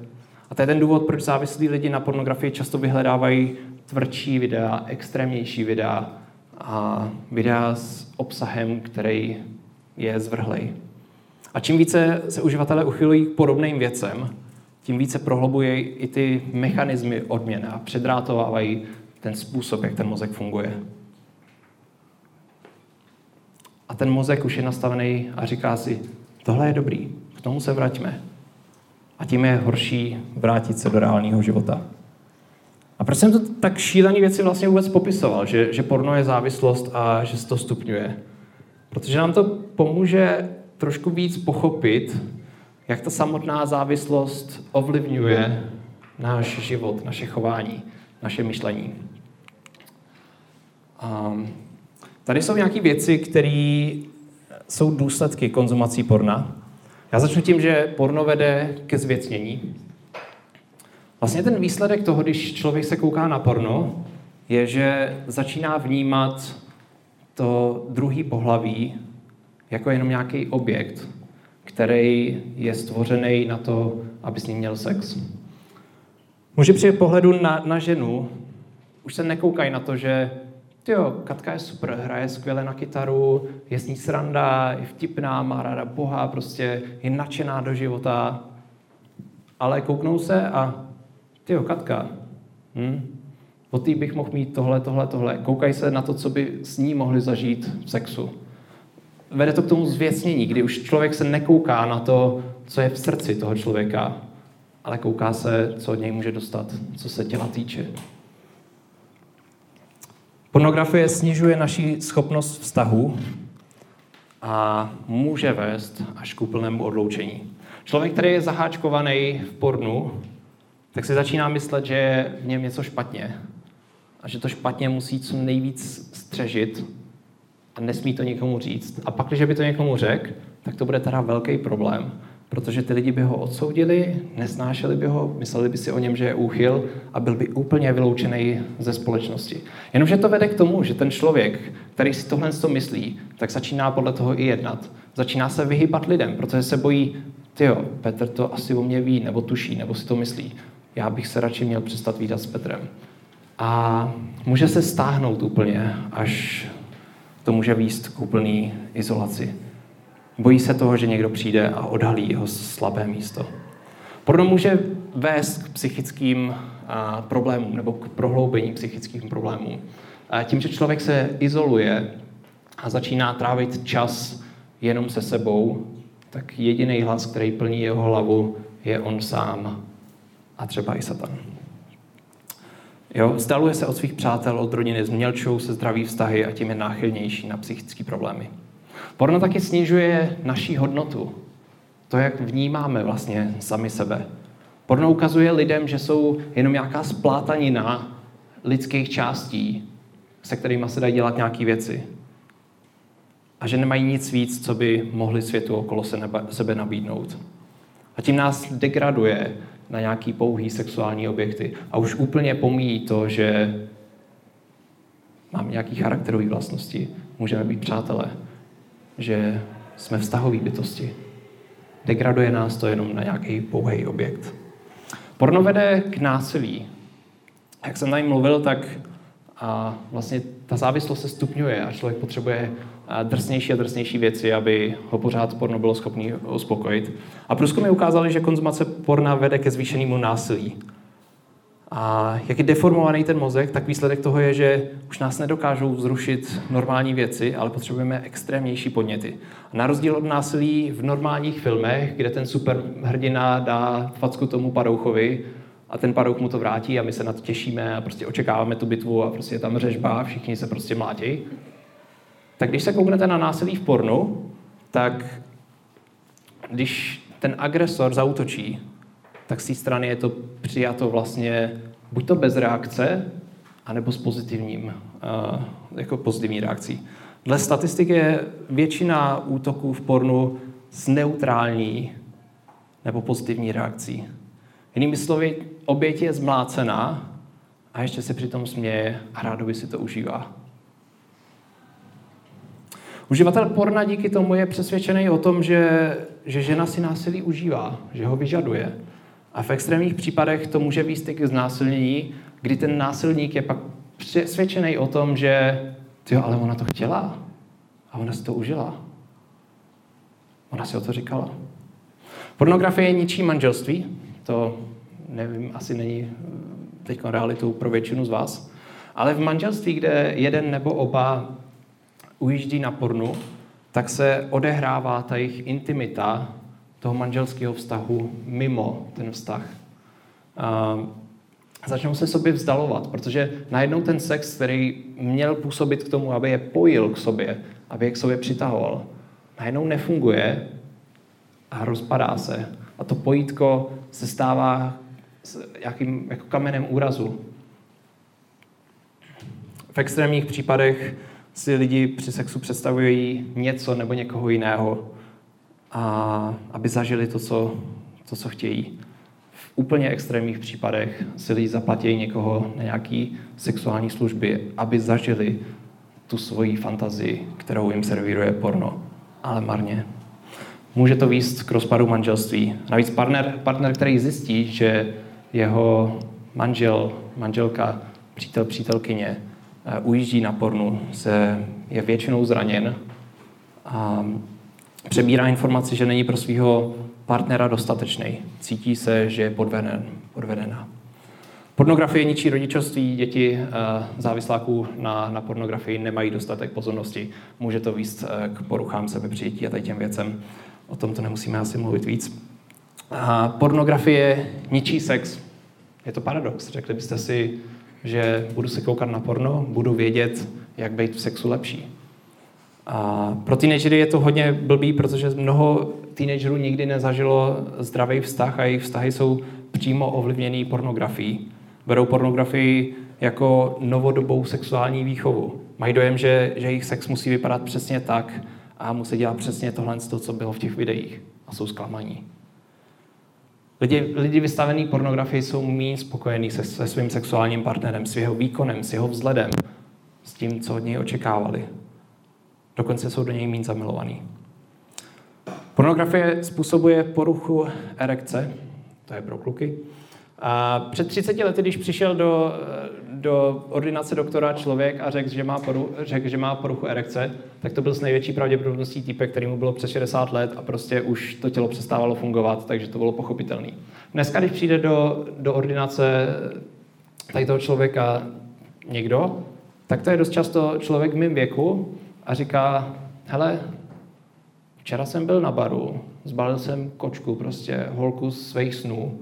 S1: A to je ten důvod, proč závislí lidi na pornografii často vyhledávají tvrdší videa, extrémnější videa a videa s obsahem, který je zvrhlej. A čím více se uživatelé uchylují k podobným věcem, tím více prohlubují i ty mechanismy odměny a předrátovávají ten způsob, jak ten mozek funguje. A ten mozek už je nastavený a říká si, tohle je dobrý, k tomu se vraťme. A tím je horší vrátit se do reálného života. A proč jsem to tak šílený věci vlastně vůbec popisoval, že, že porno je závislost a že se to stupňuje? Protože nám to pomůže trošku víc pochopit, jak ta samotná závislost ovlivňuje náš život, naše chování, naše myšlení. A tady jsou nějaké věci, které jsou důsledky konzumací porna. Já začnu tím, že porno vede ke zvěcnění. Vlastně ten výsledek toho, když člověk se kouká na porno, je, že začíná vnímat to druhý pohlaví jako jenom nějaký objekt, který je stvořený na to, aby s ním měl sex. Muži při pohledu na, na ženu už se nekoukají na to, že jo, Katka je super, hraje skvěle na kytaru, je s ní sranda, je vtipná, má ráda Boha, prostě je nadšená do života. Ale kouknou se a ty Katka, hm? od té bych mohl mít tohle, tohle, tohle. Koukají se na to, co by s ní mohli zažít v sexu. Vede to k tomu zvěcnění, kdy už člověk se nekouká na to, co je v srdci toho člověka, ale kouká se, co od něj může dostat, co se těla týče. Pornografie snižuje naši schopnost vztahu a může vést až k úplnému odloučení. Člověk, který je zaháčkovaný v pornu, tak si začíná myslet, že je v něm něco špatně. A že to špatně musí co nejvíc střežit a nesmí to někomu říct. A pak, když by to někomu řekl, tak to bude teda velký problém, protože ty lidi by ho odsoudili, nesnášeli by ho, mysleli by si o něm, že je úchyl a byl by úplně vyloučený ze společnosti. Jenomže to vede k tomu, že ten člověk, který si tohle to myslí, tak začíná podle toho i jednat. Začíná se vyhybat lidem, protože se bojí, jo, Petr to asi o mě ví, nebo tuší, nebo si to myslí. Já bych se radši měl přestat výdat s Petrem. A může se stáhnout úplně, až to může výst k úplné izolaci. Bojí se toho, že někdo přijde a odhalí jeho slabé místo. Porno může vést k psychickým a, problémům nebo k prohloubení psychických problémů. A tím, že člověk se izoluje a začíná trávit čas jenom se sebou, tak jediný hlas, který plní jeho hlavu, je on sám a třeba i Satan. Jo, vzdaluje se od svých přátel, od rodiny, změlčují se zdraví vztahy a tím je náchylnější na psychické problémy. Porno taky snižuje naší hodnotu. To, jak vnímáme vlastně sami sebe. Porno ukazuje lidem, že jsou jenom nějaká splátanina lidských částí, se kterými se dají dělat nějaké věci. A že nemají nic víc, co by mohli světu okolo sebe nabídnout. A tím nás degraduje na nějaký pouhý sexuální objekty. A už úplně pomíjí to, že mám nějaký charakterový vlastnosti, můžeme být přátelé, že jsme vztahový bytosti. Degraduje nás to jenom na nějaký pouhý objekt. Porno vede k násilí. Jak jsem tady mluvil, tak a vlastně ta závislost se stupňuje a člověk potřebuje drsnější a drsnější věci, aby ho pořád porno bylo schopný uspokojit. A průzkumy ukázaly, že konzumace porna vede ke zvýšenému násilí. A jak je deformovaný ten mozek, tak výsledek toho je, že už nás nedokážou zrušit normální věci, ale potřebujeme extrémnější podněty. Na rozdíl od násilí v normálních filmech, kde ten superhrdina dá facku tomu padouchovi a ten padouch mu to vrátí a my se na to těšíme a prostě očekáváme tu bitvu a prostě je tam řežba a všichni se prostě mlátí, tak když se kouknete na násilí v pornu, tak když ten agresor zautočí, tak z té strany je to přijato vlastně buď to bez reakce, anebo s pozitivním, uh, jako pozitivní reakcí. Dle statistik je většina útoků v pornu s neutrální nebo pozitivní reakcí. Jinými slovy, oběť je zmlácená a ještě se přitom směje a rádoby si to užívá. Uživatel porna díky tomu je přesvědčený o tom, že, že žena si násilí užívá, že ho vyžaduje. A v extrémních případech to může výst k znásilnění, kdy ten násilník je pak přesvědčený o tom, že tyjo, ale ona to chtěla a ona si to užila. Ona si o to říkala. Pornografie ničí manželství, to nevím, asi není teď realitou pro většinu z vás, ale v manželství, kde jeden nebo oba ujíždí na pornu, tak se odehrává ta jejich intimita toho manželského vztahu mimo ten vztah. A začnou se sobě vzdalovat, protože najednou ten sex, který měl působit k tomu, aby je pojil k sobě, aby je k sobě přitahoval, najednou nefunguje a rozpadá se. A to pojítko se stává jakým, jako kamenem úrazu. V extrémních případech si lidi při sexu představují něco nebo někoho jiného, a aby zažili to, co, to, co chtějí. V úplně extrémních případech si lidi zaplatí někoho na nějaký sexuální služby, aby zažili tu svoji fantazii, kterou jim servíruje porno, ale marně. Může to výst k rozpadu manželství. Navíc partner, partner, který zjistí, že jeho manžel, manželka, přítel, přítelkyně ujíždí na pornu, se, je většinou zraněn a přebírá informaci, že není pro svého partnera dostatečný. Cítí se, že je podveden, podvedená. Pornografie ničí rodičovství, děti eh, závisláků na, na pornografii nemají dostatek pozornosti. Může to víc eh, k poruchám sebepřijetí a tady těm věcem. O tom to nemusíme asi mluvit víc. A pornografie ničí sex. Je to paradox. Řekli byste si, že budu se koukat na porno, budu vědět, jak být v sexu lepší. A pro teenagery je to hodně blbý, protože mnoho teenagerů nikdy nezažilo zdravý vztah a jejich vztahy jsou přímo ovlivněný pornografií. Berou pornografii jako novodobou sexuální výchovu. Mají dojem, že, že jejich sex musí vypadat přesně tak a musí dělat přesně tohle, co bylo v těch videích. A jsou zklamaní. Lidi, lidi vystavený pornografii jsou méně spokojení se, se svým sexuálním partnerem, s jeho výkonem, s jeho vzhledem, s tím, co od něj očekávali. Dokonce jsou do něj méně zamilovaní. Pornografie způsobuje poruchu erekce, to je pro kluky. A před 30 lety, když přišel do, do ordinace doktora člověk a řekl, že má, poru, řekl, že má poruchu erekce, tak to byl s největší pravděpodobností týpek, který mu bylo přes 60 let a prostě už to tělo přestávalo fungovat, takže to bylo pochopitelné. Dneska, když přijde do, do ordinace tady toho člověka někdo, tak to je dost často člověk v mém věku a říká, hele, včera jsem byl na baru, zbalil jsem kočku, prostě holku z svých snů,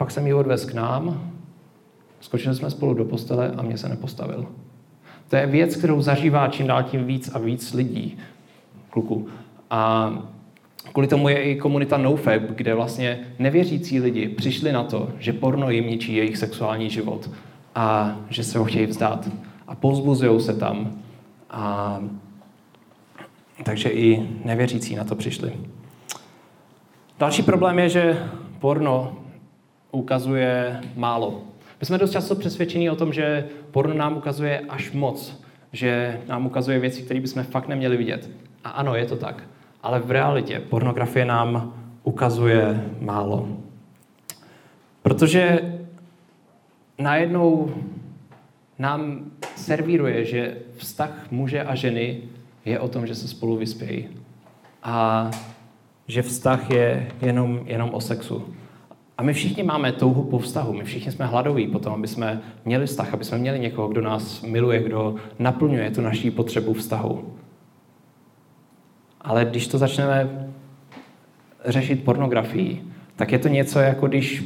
S1: pak jsem ji odvez k nám, skočili jsme spolu do postele a mě se nepostavil. To je věc, kterou zažívá čím dál tím víc a víc lidí, kluků. A kvůli tomu je i komunita NoFab, kde vlastně nevěřící lidi přišli na to, že porno jim ničí jejich sexuální život a že se ho chtějí vzdát. A povzbuzují se tam. A takže i nevěřící na to přišli. Další problém je, že porno ukazuje málo. My jsme dost často přesvědčení o tom, že porno nám ukazuje až moc, že nám ukazuje věci, které bychom fakt neměli vidět. A ano, je to tak. Ale v realitě pornografie nám ukazuje málo. Protože najednou nám servíruje, že vztah muže a ženy je o tom, že se spolu vyspějí. A že vztah je jenom, jenom o sexu. A my všichni máme touhu po vztahu, my všichni jsme hladoví potom, aby jsme měli vztah, aby jsme měli někoho, kdo nás miluje, kdo naplňuje tu naší potřebu vztahu. Ale když to začneme řešit pornografii, tak je to něco jako když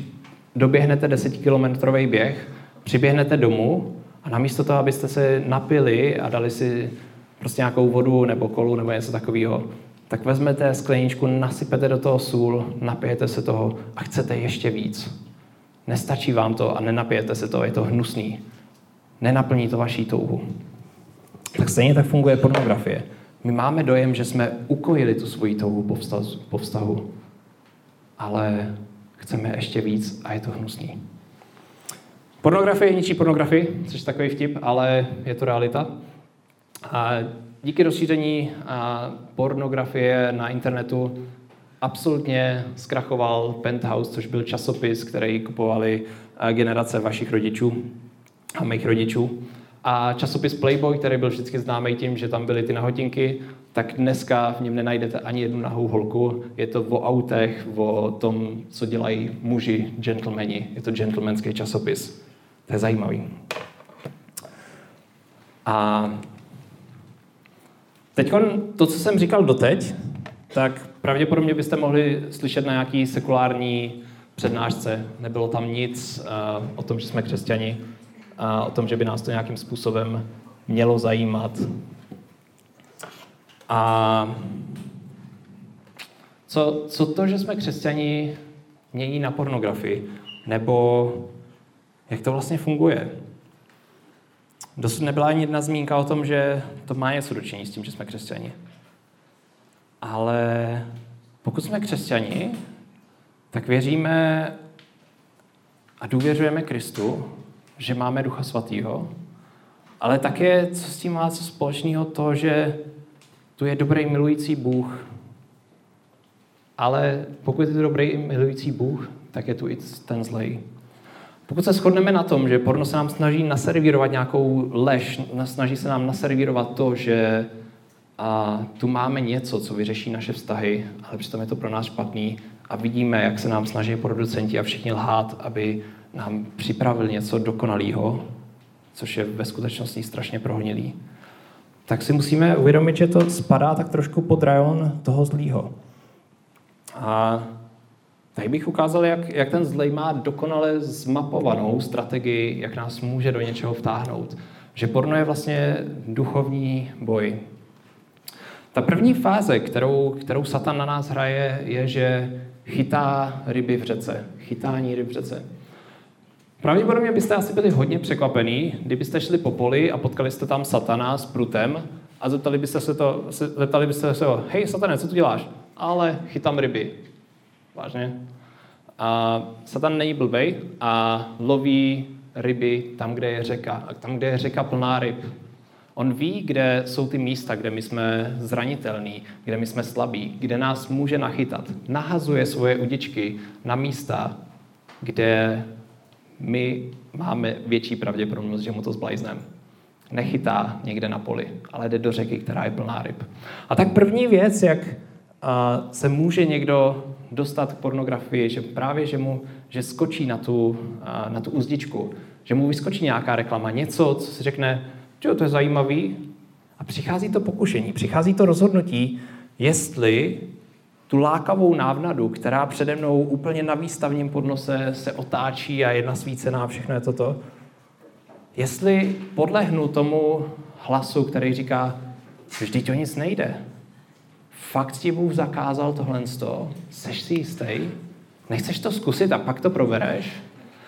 S1: doběhnete desetikilometrový běh, přiběhnete domů a namísto toho, abyste se napili a dali si prostě nějakou vodu nebo kolu nebo něco takového, tak vezmete skleničku, nasypete do toho sůl, napijete se toho a chcete ještě víc. Nestačí vám to a nenapijete se to, je to hnusný. Nenaplní to vaší touhu. Tak stejně tak funguje pornografie. My máme dojem, že jsme ukojili tu svoji touhu po vztahu, po vztahu ale chceme ještě víc a je to hnusný. Pornografie ničí pornografii, což je takový vtip, ale je to realita. A díky rozšíření pornografie na internetu absolutně zkrachoval Penthouse, což byl časopis, který kupovali generace vašich rodičů a mých rodičů. A časopis Playboy, který byl vždycky známý tím, že tam byly ty nahotinky, tak dneska v něm nenajdete ani jednu nahou holku. Je to o autech, o tom, co dělají muži, gentlemani. Je to gentlemanský časopis. To je zajímavý. A Teď to, co jsem říkal doteď, tak pravděpodobně byste mohli slyšet na nějaký sekulární přednášce. Nebylo tam nic uh, o tom, že jsme křesťani, uh, o tom, že by nás to nějakým způsobem mělo zajímat. A co, co to, že jsme křesťani, mění na pornografii? Nebo jak to vlastně funguje? Dosud nebyla ani jedna zmínka o tom, že to má něco dočení s tím, že jsme křesťani. Ale pokud jsme křesťani, tak věříme a důvěřujeme Kristu, že máme Ducha Svatého, ale také, co s tím má co společného, to, že tu je dobrý milující Bůh. Ale pokud je to dobrý milující Bůh, tak je tu i ten zlej. Pokud se shodneme na tom, že porno se nám snaží naservírovat nějakou lež, snaží se nám naservírovat to, že a tu máme něco, co vyřeší naše vztahy, ale přitom je to pro nás špatný a vidíme, jak se nám snaží producenti a všichni lhát, aby nám připravili něco dokonalého, což je ve skutečnosti strašně prohnilý, tak si musíme uvědomit, že to spadá tak trošku pod rajon toho zlýho. A Tady bych ukázal, jak, jak ten zlej má dokonale zmapovanou strategii, jak nás může do něčeho vtáhnout. Že porno je vlastně duchovní boj. Ta první fáze, kterou, kterou Satan na nás hraje, je, že chytá ryby v řece. Chytání ryb v řece. Pravděpodobně byste asi byli hodně překvapení, kdybyste šli po poli a potkali jste tam satana s prutem a zeptali byste se to, zeptali byste se ho, hej satane, co tu děláš? Ale chytám ryby. Vážně. A Satan není blbej a loví ryby tam, kde je řeka. A tam, kde je řeka plná ryb. On ví, kde jsou ty místa, kde my jsme zranitelní, kde my jsme slabí, kde nás může nachytat. Nahazuje svoje udičky na místa, kde my máme větší pravděpodobnost, že mu to zblajzneme. Nechytá někde na poli, ale jde do řeky, která je plná ryb. A tak první věc, jak se může někdo dostat k pornografii, že právě, že mu že skočí na tu, na tu uzdičku, že mu vyskočí nějaká reklama, něco, co si řekne, že to je zajímavý, a přichází to pokušení, přichází to rozhodnutí, jestli tu lákavou návnadu, která přede mnou úplně na výstavním podnose se otáčí a je nasvícená, všechno je toto, jestli podlehnu tomu hlasu, který říká, vždyť o nic nejde, fakt ti Bůh zakázal tohle toho? Seš si jistý? Nechceš to zkusit a pak to probereš?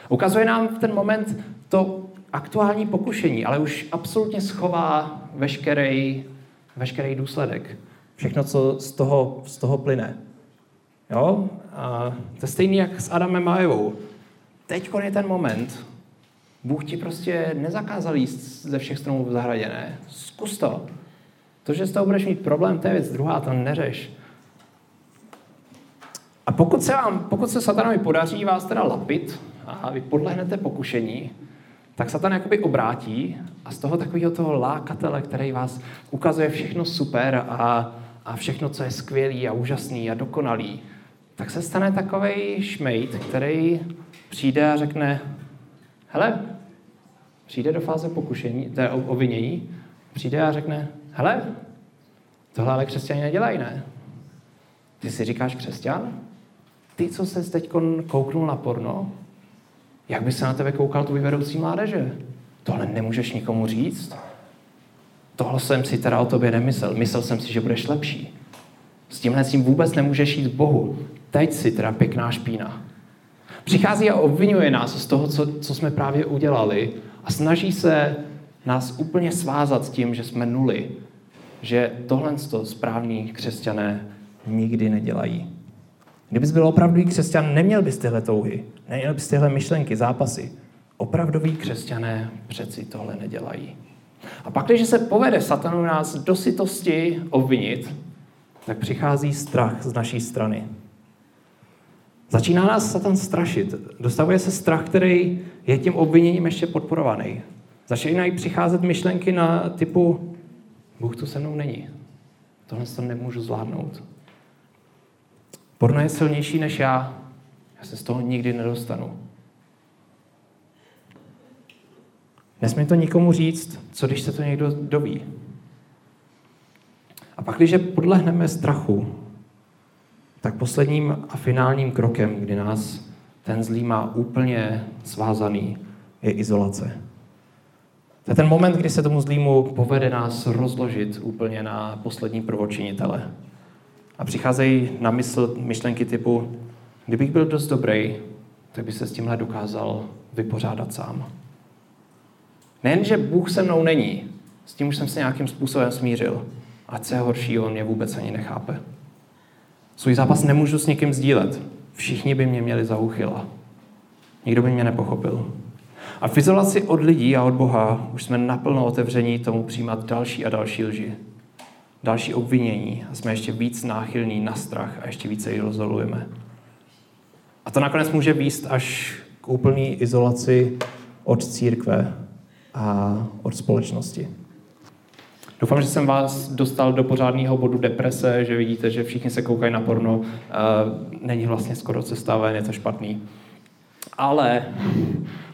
S1: Ukazuje nám v ten moment to aktuální pokušení, ale už absolutně schová veškerý, veškerý důsledek. Všechno, co z toho, z toho plyne. Jo? A to je stejný jak s Adamem a Evou. Teď je ten moment. Bůh ti prostě nezakázal jíst ze všech stromů v zahradě, ne? Zkus to. To, že z toho budeš mít problém, to je věc druhá, to neřeš. A pokud se, vám, pokud se satanovi podaří vás teda lapit a vy podlehnete pokušení, tak satan jakoby obrátí a z toho takového toho lákatele, který vás ukazuje všechno super a, a všechno, co je skvělý a úžasný a dokonalý, tak se stane takový šmejt, který přijde a řekne, hele, přijde do fáze pokušení, to je ovinění, přijde a řekne, hele, tohle ale křesťani nedělají, ne? Ty si říkáš křesťan? Ty, co se teď kouknul na porno, jak by se na tebe koukal tvůj vedoucí mládeže? Tohle nemůžeš nikomu říct? Tohle jsem si teda o tobě nemyslel. Myslel jsem si, že budeš lepší. S tímhle tím vůbec nemůžeš jít k Bohu. Teď si teda pěkná špína. Přichází a obvinuje nás z toho, co, co jsme právě udělali a snaží se nás úplně svázat s tím, že jsme nuly, že tohle správní křesťané nikdy nedělají. Kdybys byl opravdový křesťan, neměl bys tyhle touhy, neměl bys tyhle myšlenky, zápasy. Opravdoví křesťané přeci tohle nedělají. A pak, když se povede satanu nás do sytosti obvinit, tak přichází strach z naší strany. Začíná nás Satan strašit. Dostavuje se strach, který je tím obviněním ještě podporovaný. Začínají přicházet myšlenky na typu Bůh tu se mnou není. Tohle to nemůžu zvládnout. Porno je silnější než já. Já se z toho nikdy nedostanu. Nesmí to nikomu říct, co když se to někdo doví. A pak, když podlehneme strachu, tak posledním a finálním krokem, kdy nás ten zlý má úplně svázaný, je izolace. To je ten moment, kdy se tomu zlýmu povede nás rozložit úplně na poslední prvočinitele. A přicházejí na mysl myšlenky typu, kdybych byl dost dobrý, tak by se s tímhle dokázal vypořádat sám. Nejen, že Bůh se mnou není, s tím už jsem se nějakým způsobem smířil. A co je horší, on mě vůbec ani nechápe. Svůj zápas nemůžu s někým sdílet. Všichni by mě měli za uchyla. Nikdo by mě nepochopil. A v izolaci od lidí a od Boha už jsme naplno otevření tomu přijímat další a další lži. Další obvinění a jsme ještě víc náchylní na strach a ještě více ji rozdolujeme. A to nakonec může výst až k úplné izolaci od církve a od společnosti. Doufám, že jsem vás dostal do pořádného bodu deprese, že vidíte, že všichni se koukají na porno. Uh, není vlastně skoro cesta je to špatný. Ale,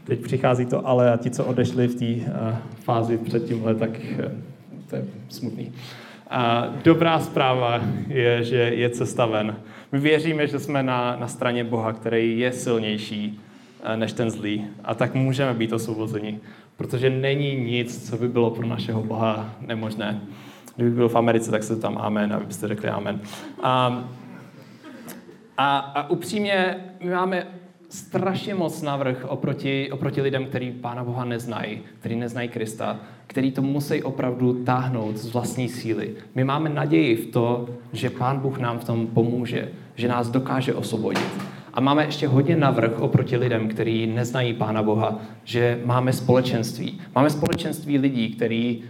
S1: teď přichází to ale a ti, co odešli v té uh, fázi před tímhle, tak uh, to je smutný. A dobrá zpráva je, že je cesta ven. My věříme, že jsme na, na straně Boha, který je silnější než ten zlý. A tak můžeme být osvobozeni protože není nic, co by bylo pro našeho Boha nemožné. Kdyby byl v Americe, tak se tam amen, abyste řekli amen. A, a, a upřímně, my máme strašně moc navrh oproti, oproti lidem, kteří Pána Boha neznají, kteří neznají Krista, který to musí opravdu táhnout z vlastní síly. My máme naději v to, že Pán Bůh nám v tom pomůže, že nás dokáže osvobodit. A máme ještě hodně navrh oproti lidem, kteří neznají Pána Boha, že máme společenství. Máme společenství lidí, který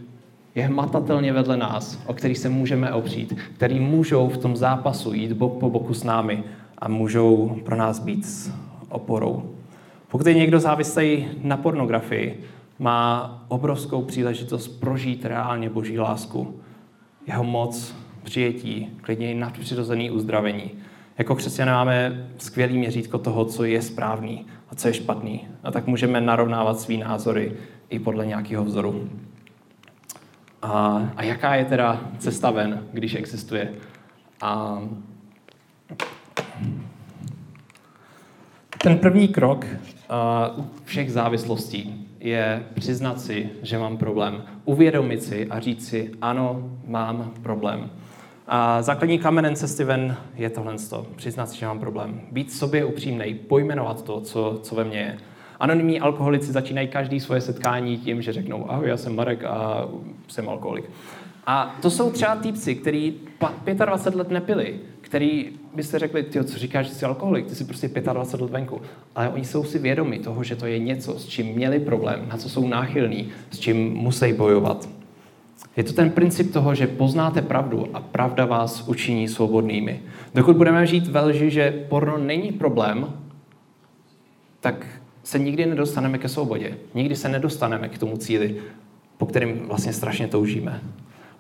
S1: je hmatatelně vedle nás, o který se můžeme opřít, který můžou v tom zápasu jít bok po boku s námi a můžou pro nás být oporou. Pokud je někdo závislý na pornografii, má obrovskou příležitost prožít reálně Boží lásku, jeho moc, přijetí, klidně i nadpřirozený uzdravení. Jako křesťané máme skvělý měřítko toho, co je správný a co je špatný. A tak můžeme narovnávat svý názory i podle nějakého vzoru. A, a jaká je teda cesta ven, když existuje? A ten první krok u všech závislostí je přiznat si, že mám problém. Uvědomit si a říct si, ano, mám problém. A základní kamenem cesty ven je tohle. Přiznat si, že mám problém. Být sobě upřímný, pojmenovat to, co, co ve mně je. Anonymní alkoholici začínají každý svoje setkání tím, že řeknou, ahoj, já jsem Marek a jsem alkoholik. A to jsou třeba týpci, kteří 25 let nepili, který byste řekli, ty, co říkáš, že jsi alkoholik, ty jsi prostě 25 let venku. Ale oni jsou si vědomi toho, že to je něco, s čím měli problém, na co jsou náchylní, s čím musí bojovat. Je to ten princip toho, že poznáte pravdu a pravda vás učiní svobodnými. Dokud budeme žít ve lži, že porno není problém, tak se nikdy nedostaneme ke svobodě. Nikdy se nedostaneme k tomu cíli, po kterém vlastně strašně toužíme.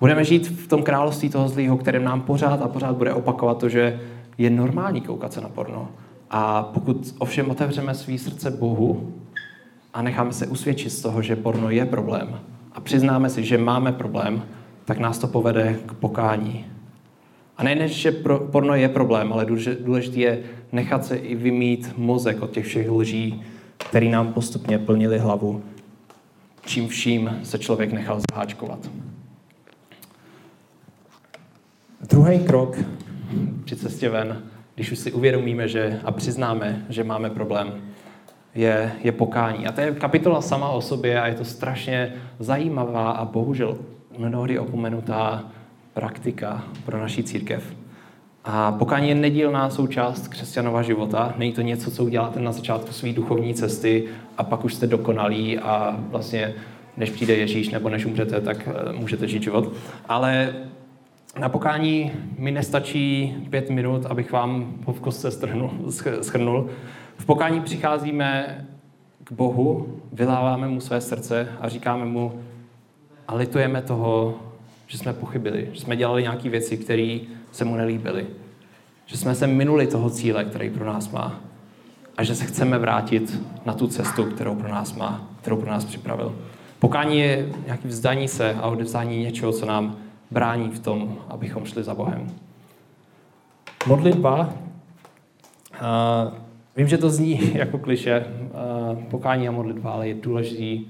S1: Budeme žít v tom království toho zlého, kterým nám pořád a pořád bude opakovat to, že je normální koukat se na porno. A pokud ovšem otevřeme svý srdce Bohu a necháme se usvědčit z toho, že porno je problém, a přiznáme si, že máme problém, tak nás to povede k pokání. A nejen, že porno je problém, ale důležité je nechat se i vymít mozek od těch všech lží, které nám postupně plnili hlavu, čím vším se člověk nechal zaháčkovat. Druhý krok při cestě ven, když už si uvědomíme že, a přiznáme, že máme problém, je, je pokání. A to je kapitola sama o sobě a je to strašně zajímavá a bohužel mnohdy opomenutá praktika pro naší církev. A pokání je nedílná součást křesťanova života. Není to něco, co uděláte na začátku své duchovní cesty a pak už jste dokonalí a vlastně než přijde Ježíš nebo než umřete, tak eh, můžete žít život. Ale na pokání mi nestačí pět minut, abych vám v kostce schrnul. V pokání přicházíme k Bohu, vyláváme mu své srdce a říkáme mu, a litujeme toho, že jsme pochybili, že jsme dělali nějaké věci, které se mu nelíbily, že jsme se minuli toho cíle, který pro nás má a že se chceme vrátit na tu cestu, kterou pro nás má, kterou pro nás připravil. Pokání je nějaké vzdání se a odevzdání něčeho, co nám brání v tom, abychom šli za Bohem. Modlitba Vím, že to zní jako kliše, pokání a modlitba, ale je důležitý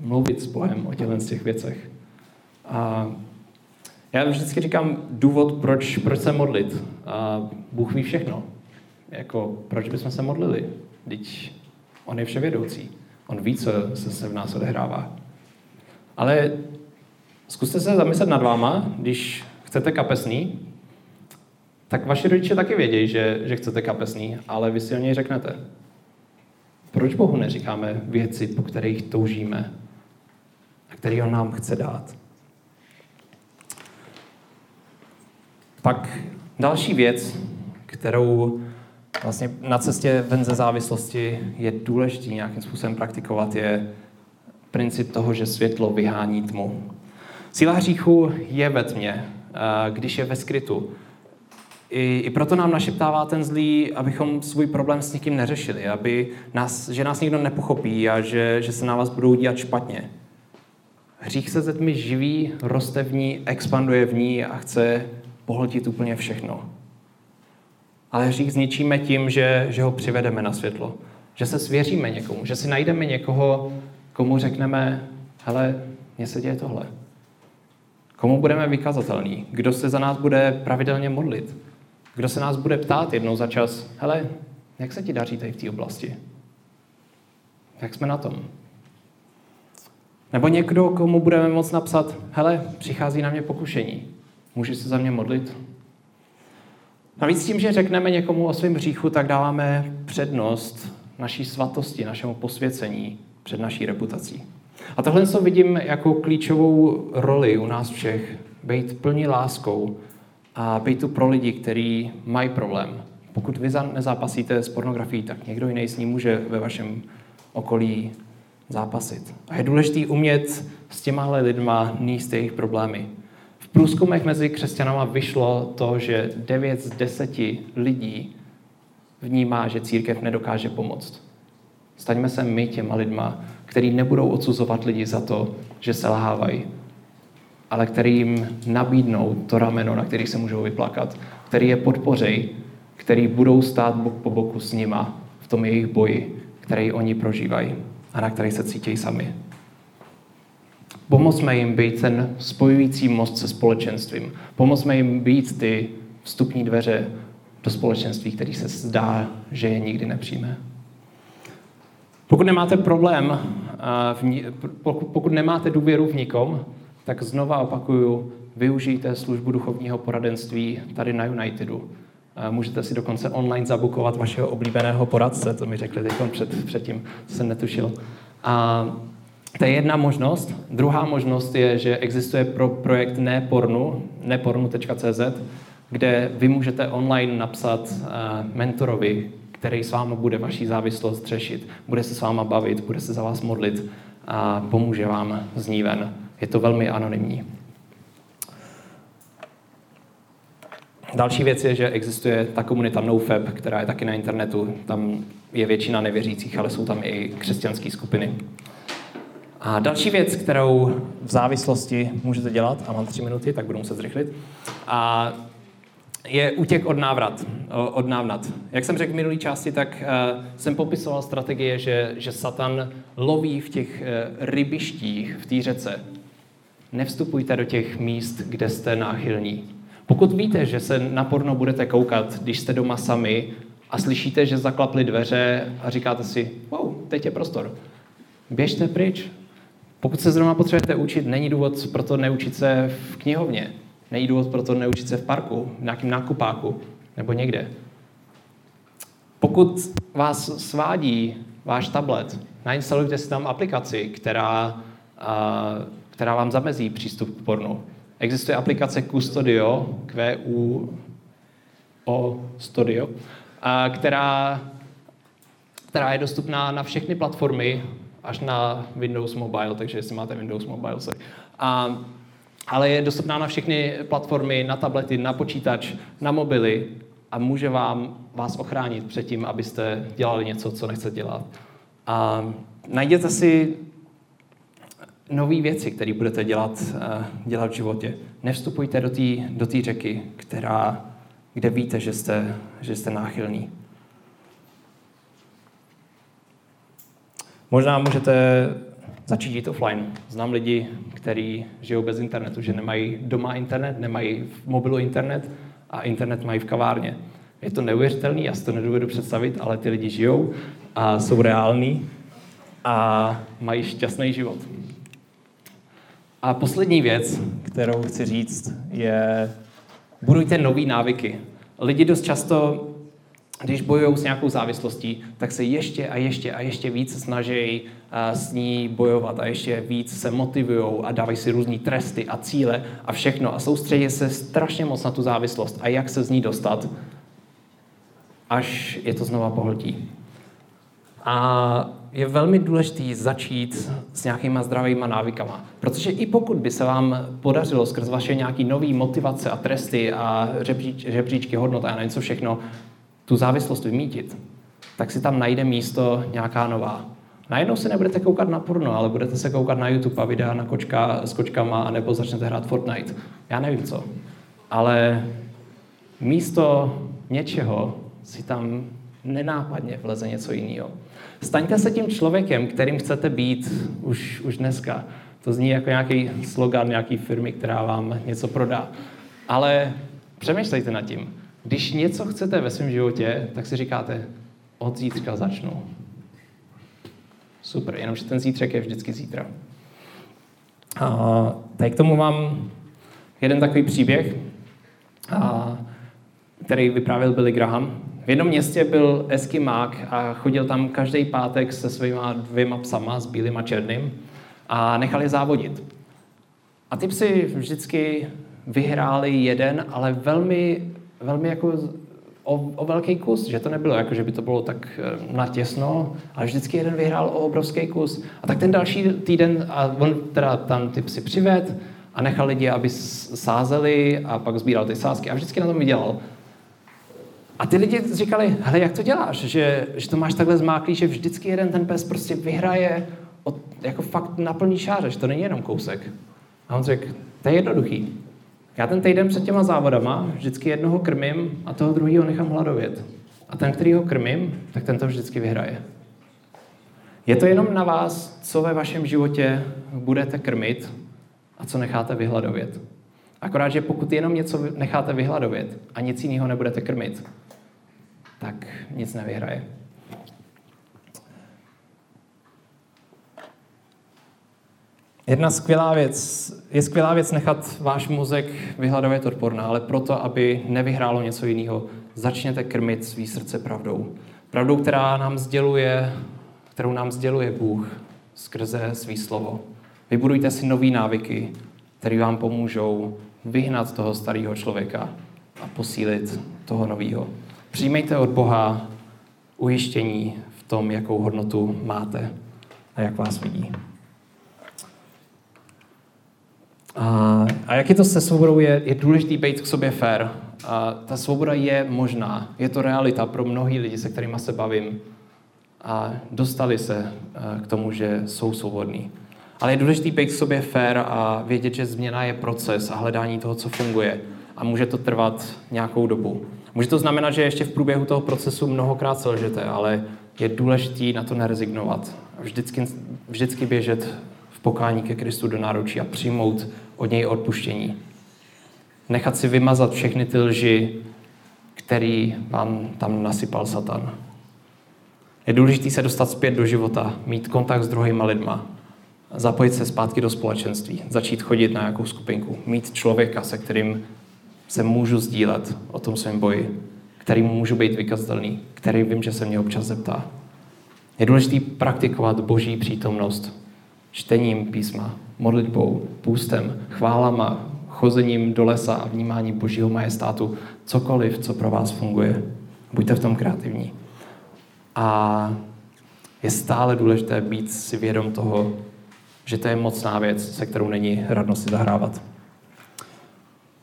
S1: mluvit s Bohem o těchto z těch věcech. A já vždycky říkám důvod, proč, proč se modlit. A Bůh ví všechno. Jako, proč bychom se modlili? Teď on je vševědoucí. On ví, co se, se v nás odehrává. Ale zkuste se zamyslet nad váma, když chcete kapesný, tak vaši rodiče taky vědějí, že, že chcete kapesný, ale vy si o něj řeknete. Proč Bohu neříkáme věci, po kterých toužíme a který on nám chce dát? Pak další věc, kterou vlastně na cestě ven ze závislosti je důležité nějakým způsobem praktikovat je princip toho, že světlo vyhání tmu. Síla hříchu je ve tmě, když je ve skrytu. I, I proto nám našeptává ten zlý, abychom svůj problém s nikým neřešili, aby nás, že nás nikdo nepochopí a že, že se na vás budou dívat špatně. Hřích se ze tmy živí, roste v ní, expanduje v ní a chce pohltit úplně všechno. Ale hřích zničíme tím, že, že ho přivedeme na světlo. Že se svěříme někomu, že si najdeme někoho, komu řekneme, hele, mně se děje tohle. Komu budeme vykazatelní? Kdo se za nás bude pravidelně modlit? Kdo se nás bude ptát jednou za čas, hele, jak se ti daří tady v té oblasti? Jak jsme na tom? Nebo někdo, komu budeme moct napsat, hele, přichází na mě pokušení, můžeš se za mě modlit? Navíc tím, že řekneme někomu o svém hříchu, tak dáváme přednost naší svatosti, našemu posvěcení před naší reputací. A tohle co vidím jako klíčovou roli u nás všech, být plní láskou a být tu pro lidi, kteří mají problém. Pokud vy nezápasíte s pornografií, tak někdo jiný s ní může ve vašem okolí zápasit. A je důležité umět s těma lidma níst jejich problémy. V průzkumech mezi křesťanama vyšlo to, že 9 z 10 lidí vnímá, že církev nedokáže pomoct. Staňme se my těma lidma, který nebudou odsuzovat lidi za to, že se lhávají, ale který jim nabídnou to rameno, na který se můžou vyplakat, který je podpořej, který budou stát bok po boku s nima v tom jejich boji, který oni prožívají a na který se cítí sami. Pomozme jim být ten spojující most se společenstvím. Pomozme jim být ty vstupní dveře do společenství, který se zdá, že je nikdy nepřijme. Pokud nemáte problém, pokud nemáte důvěru v nikom, tak znova opakuju, využijte službu duchovního poradenství tady na Unitedu. Můžete si dokonce online zabukovat vašeho oblíbeného poradce, to mi řekli teď před, předtím, jsem netušil. A to je jedna možnost. Druhá možnost je, že existuje pro projekt nepornu, nepornu.cz, kde vy můžete online napsat mentorovi, který s váma bude vaší závislost řešit, bude se s váma bavit, bude se za vás modlit a pomůže vám z ní ven. Je to velmi anonymní. Další věc je, že existuje ta komunita NoFab, která je taky na internetu. Tam je většina nevěřících, ale jsou tam i křesťanské skupiny. A další věc, kterou v závislosti můžete dělat, a mám tři minuty, tak budu muset zrychlit, a je útěk od návrat, od návnat. Jak jsem řekl v minulé části, tak uh, jsem popisoval strategie, že, že Satan loví v těch uh, rybištích v té řece. Nevstupujte do těch míst, kde jste náchylní. Pokud víte, že se na porno budete koukat, když jste doma sami a slyšíte, že zaklaply dveře a říkáte si, wow, teď je prostor. Běžte pryč. Pokud se zrovna potřebujete učit, není důvod pro to neučit se v knihovně. Není důvod pro to neučit se v parku, v nějakém nákupáku nebo někde. Pokud vás svádí váš tablet, nainstalujte si tam aplikaci, která, která vám zamezí přístup k pornu. Existuje aplikace Custodio, QU o Studio, která, která je dostupná na všechny platformy, až na Windows Mobile, takže jestli máte Windows Mobile, sorry. A ale je dostupná na všechny platformy, na tablety, na počítač, na mobily a může vám, vás ochránit před tím, abyste dělali něco, co nechcete dělat. A najděte si nové věci, které budete dělat, eh, dělat v životě. Nevstupujte do té do řeky, která, kde víte, že jste, že jste náchylní. Možná můžete začít jít offline. Znám lidi, kteří žijou bez internetu, že nemají doma internet, nemají v mobilu internet a internet mají v kavárně. Je to neuvěřitelný, já si to nedovedu představit, ale ty lidi žijou a jsou reální a mají šťastný život. A poslední věc, kterou chci říct, je budujte nové návyky. Lidi dost často když bojují s nějakou závislostí, tak se ještě a ještě a ještě víc snaží s ní bojovat a ještě víc se motivují a dávají si různé tresty a cíle a všechno a soustředí se strašně moc na tu závislost a jak se z ní dostat. až je to znova pohltí. A je velmi důležité začít s nějakýma zdravýma návykama. Protože i pokud by se vám podařilo skrz vaše nějaký nový motivace a tresty a žebříč, žebříčky hodnot a něco všechno tu závislost vymítit, tak si tam najde místo nějaká nová. Najednou se nebudete koukat na porno, ale budete se koukat na YouTube a videa na kočka, s kočkama, nebo začnete hrát Fortnite. Já nevím co. Ale místo něčeho si tam nenápadně vleze něco jiného. Staňte se tím člověkem, kterým chcete být už, už dneska. To zní jako nějaký slogan nějaký firmy, která vám něco prodá. Ale přemýšlejte nad tím. Když něco chcete ve svém životě, tak si říkáte, od zítřka začnu. Super, jenomže ten zítřek je vždycky zítra. A tady k tomu mám jeden takový příběh, a, který vyprávěl Billy Graham. V jednom městě byl eskimák a chodil tam každý pátek se svýma dvěma psama, s bílým a černým, a nechal je závodit. A ty psy vždycky vyhráli jeden, ale velmi, velmi jako o, o velký kus, že to nebylo jako, že by to bylo tak eh, natěsno, ale vždycky jeden vyhrál o obrovský kus. A tak ten další týden, a on teda tam ty psy přived a nechal lidi, aby sázeli a pak sbíral ty sázky a vždycky na tom vydělal. A ty lidi říkali, hele, jak to děláš, že, že to máš takhle zmáklý, že vždycky jeden ten pes prostě vyhraje od, jako fakt na plný šáře, že to není jenom kousek. A on řekl, to je jednoduchý. Já ten týden před těma závodama vždycky jednoho krmím a toho druhého nechám hladovět. A ten, který ho krmím, tak ten to vždycky vyhraje. Je to jenom na vás, co ve vašem životě budete krmit a co necháte vyhladovět. Akorát, že pokud jenom něco necháte vyhladovět a nic jiného nebudete krmit, tak nic nevyhraje. Jedna skvělá věc, je skvělá věc nechat váš mozek vyhledávat odporná, ale proto, aby nevyhrálo něco jiného, začněte krmit svý srdce pravdou. Pravdou, která nám sděluje, kterou nám sděluje Bůh skrze svý slovo. Vybudujte si nové návyky, které vám pomůžou vyhnat toho starého člověka a posílit toho nového. Přijmejte od Boha ujištění v tom, jakou hodnotu máte a jak vás vidí. A, a jak je to se svobodou, je, je důležité být k sobě fair. A ta svoboda je možná, je to realita pro mnohý lidi, se kterými se bavím. A dostali se k tomu, že jsou svobodní. Ale je důležité být k sobě fair a vědět, že změna je proces a hledání toho, co funguje. A může to trvat nějakou dobu. Může to znamenat, že ještě v průběhu toho procesu mnohokrát selžete, ale je důležité na to nerezignovat. Vždycky, vždycky běžet v pokání ke Kristu do náručí a přijmout od něj odpuštění. Nechat si vymazat všechny ty lži, který vám tam nasypal Satan. Je důležité se dostat zpět do života, mít kontakt s druhýma lidma, zapojit se zpátky do společenství, začít chodit na nějakou skupinku, mít člověka, se kterým se můžu sdílet o tom svém boji, kterým můžu být vykazatelný, který vím, že se mě občas zeptá. Je důležité praktikovat boží přítomnost čtením písma, modlitbou, půstem, chválama, chozením do lesa a vnímáním božího majestátu, cokoliv, co pro vás funguje. Buďte v tom kreativní. A je stále důležité být si vědom toho, že to je mocná věc, se kterou není radno si zahrávat.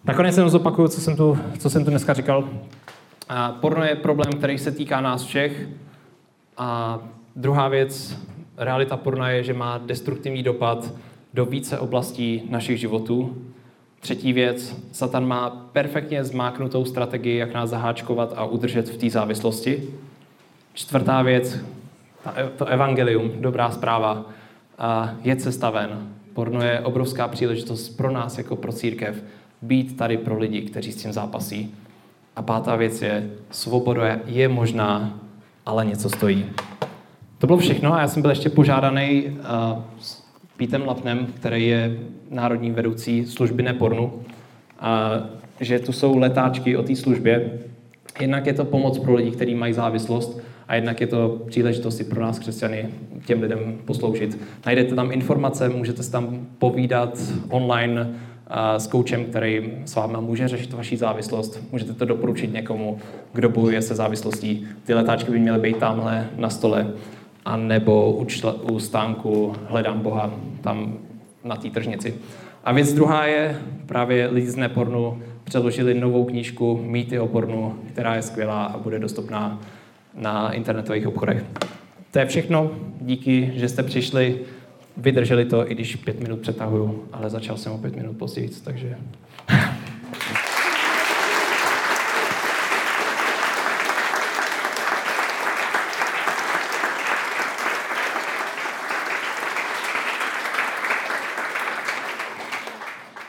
S1: Nakonec jenom zopakuju, co jsem tu, co jsem tu dneska říkal. A porno je problém, který se týká nás všech. A druhá věc, realita porna je, že má destruktivní dopad do více oblastí našich životů. Třetí věc, Satan má perfektně zmáknutou strategii, jak nás zaháčkovat a udržet v té závislosti. Čtvrtá věc, to evangelium, dobrá zpráva, je cesta ven. Porno je obrovská příležitost pro nás jako pro církev být tady pro lidi, kteří s tím zápasí. A pátá věc je, svoboda je možná, ale něco stojí. To bylo všechno a já jsem byl ještě požádaný uh, s Pítem Lapnem, který je národní vedoucí služby Nepornu, a že tu jsou letáčky o té službě. Jednak je to pomoc pro lidi, kteří mají závislost a jednak je to příležitost i pro nás, křesťany, těm lidem posloužit. Najdete tam informace, můžete se tam povídat online, s koučem, který s váma může řešit vaši závislost. Můžete to doporučit někomu, kdo bojuje se závislostí. Ty letáčky by měly být tamhle na stole, a nebo u, čl- u stánku Hledám Boha, tam na té tržnici. A věc druhá je, právě lidi z Nepornu přeložili novou knížku Mýty o pornu, která je skvělá a bude dostupná na internetových obchodech. To je všechno. Díky, že jste přišli. Vydrželi to, i když pět minut přetahuju, ale začal jsem o pět minut později, takže...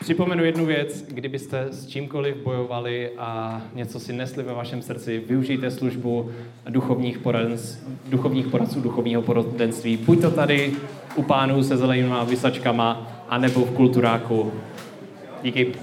S1: Připomenu jednu věc, kdybyste s čímkoliv bojovali a něco si nesli ve vašem srdci, využijte službu duchovních, poradc, duchovních poradců, duchovního poradenství. Buď to tady u pánů se zelenými vysačkama, anebo v kulturáku. Díky.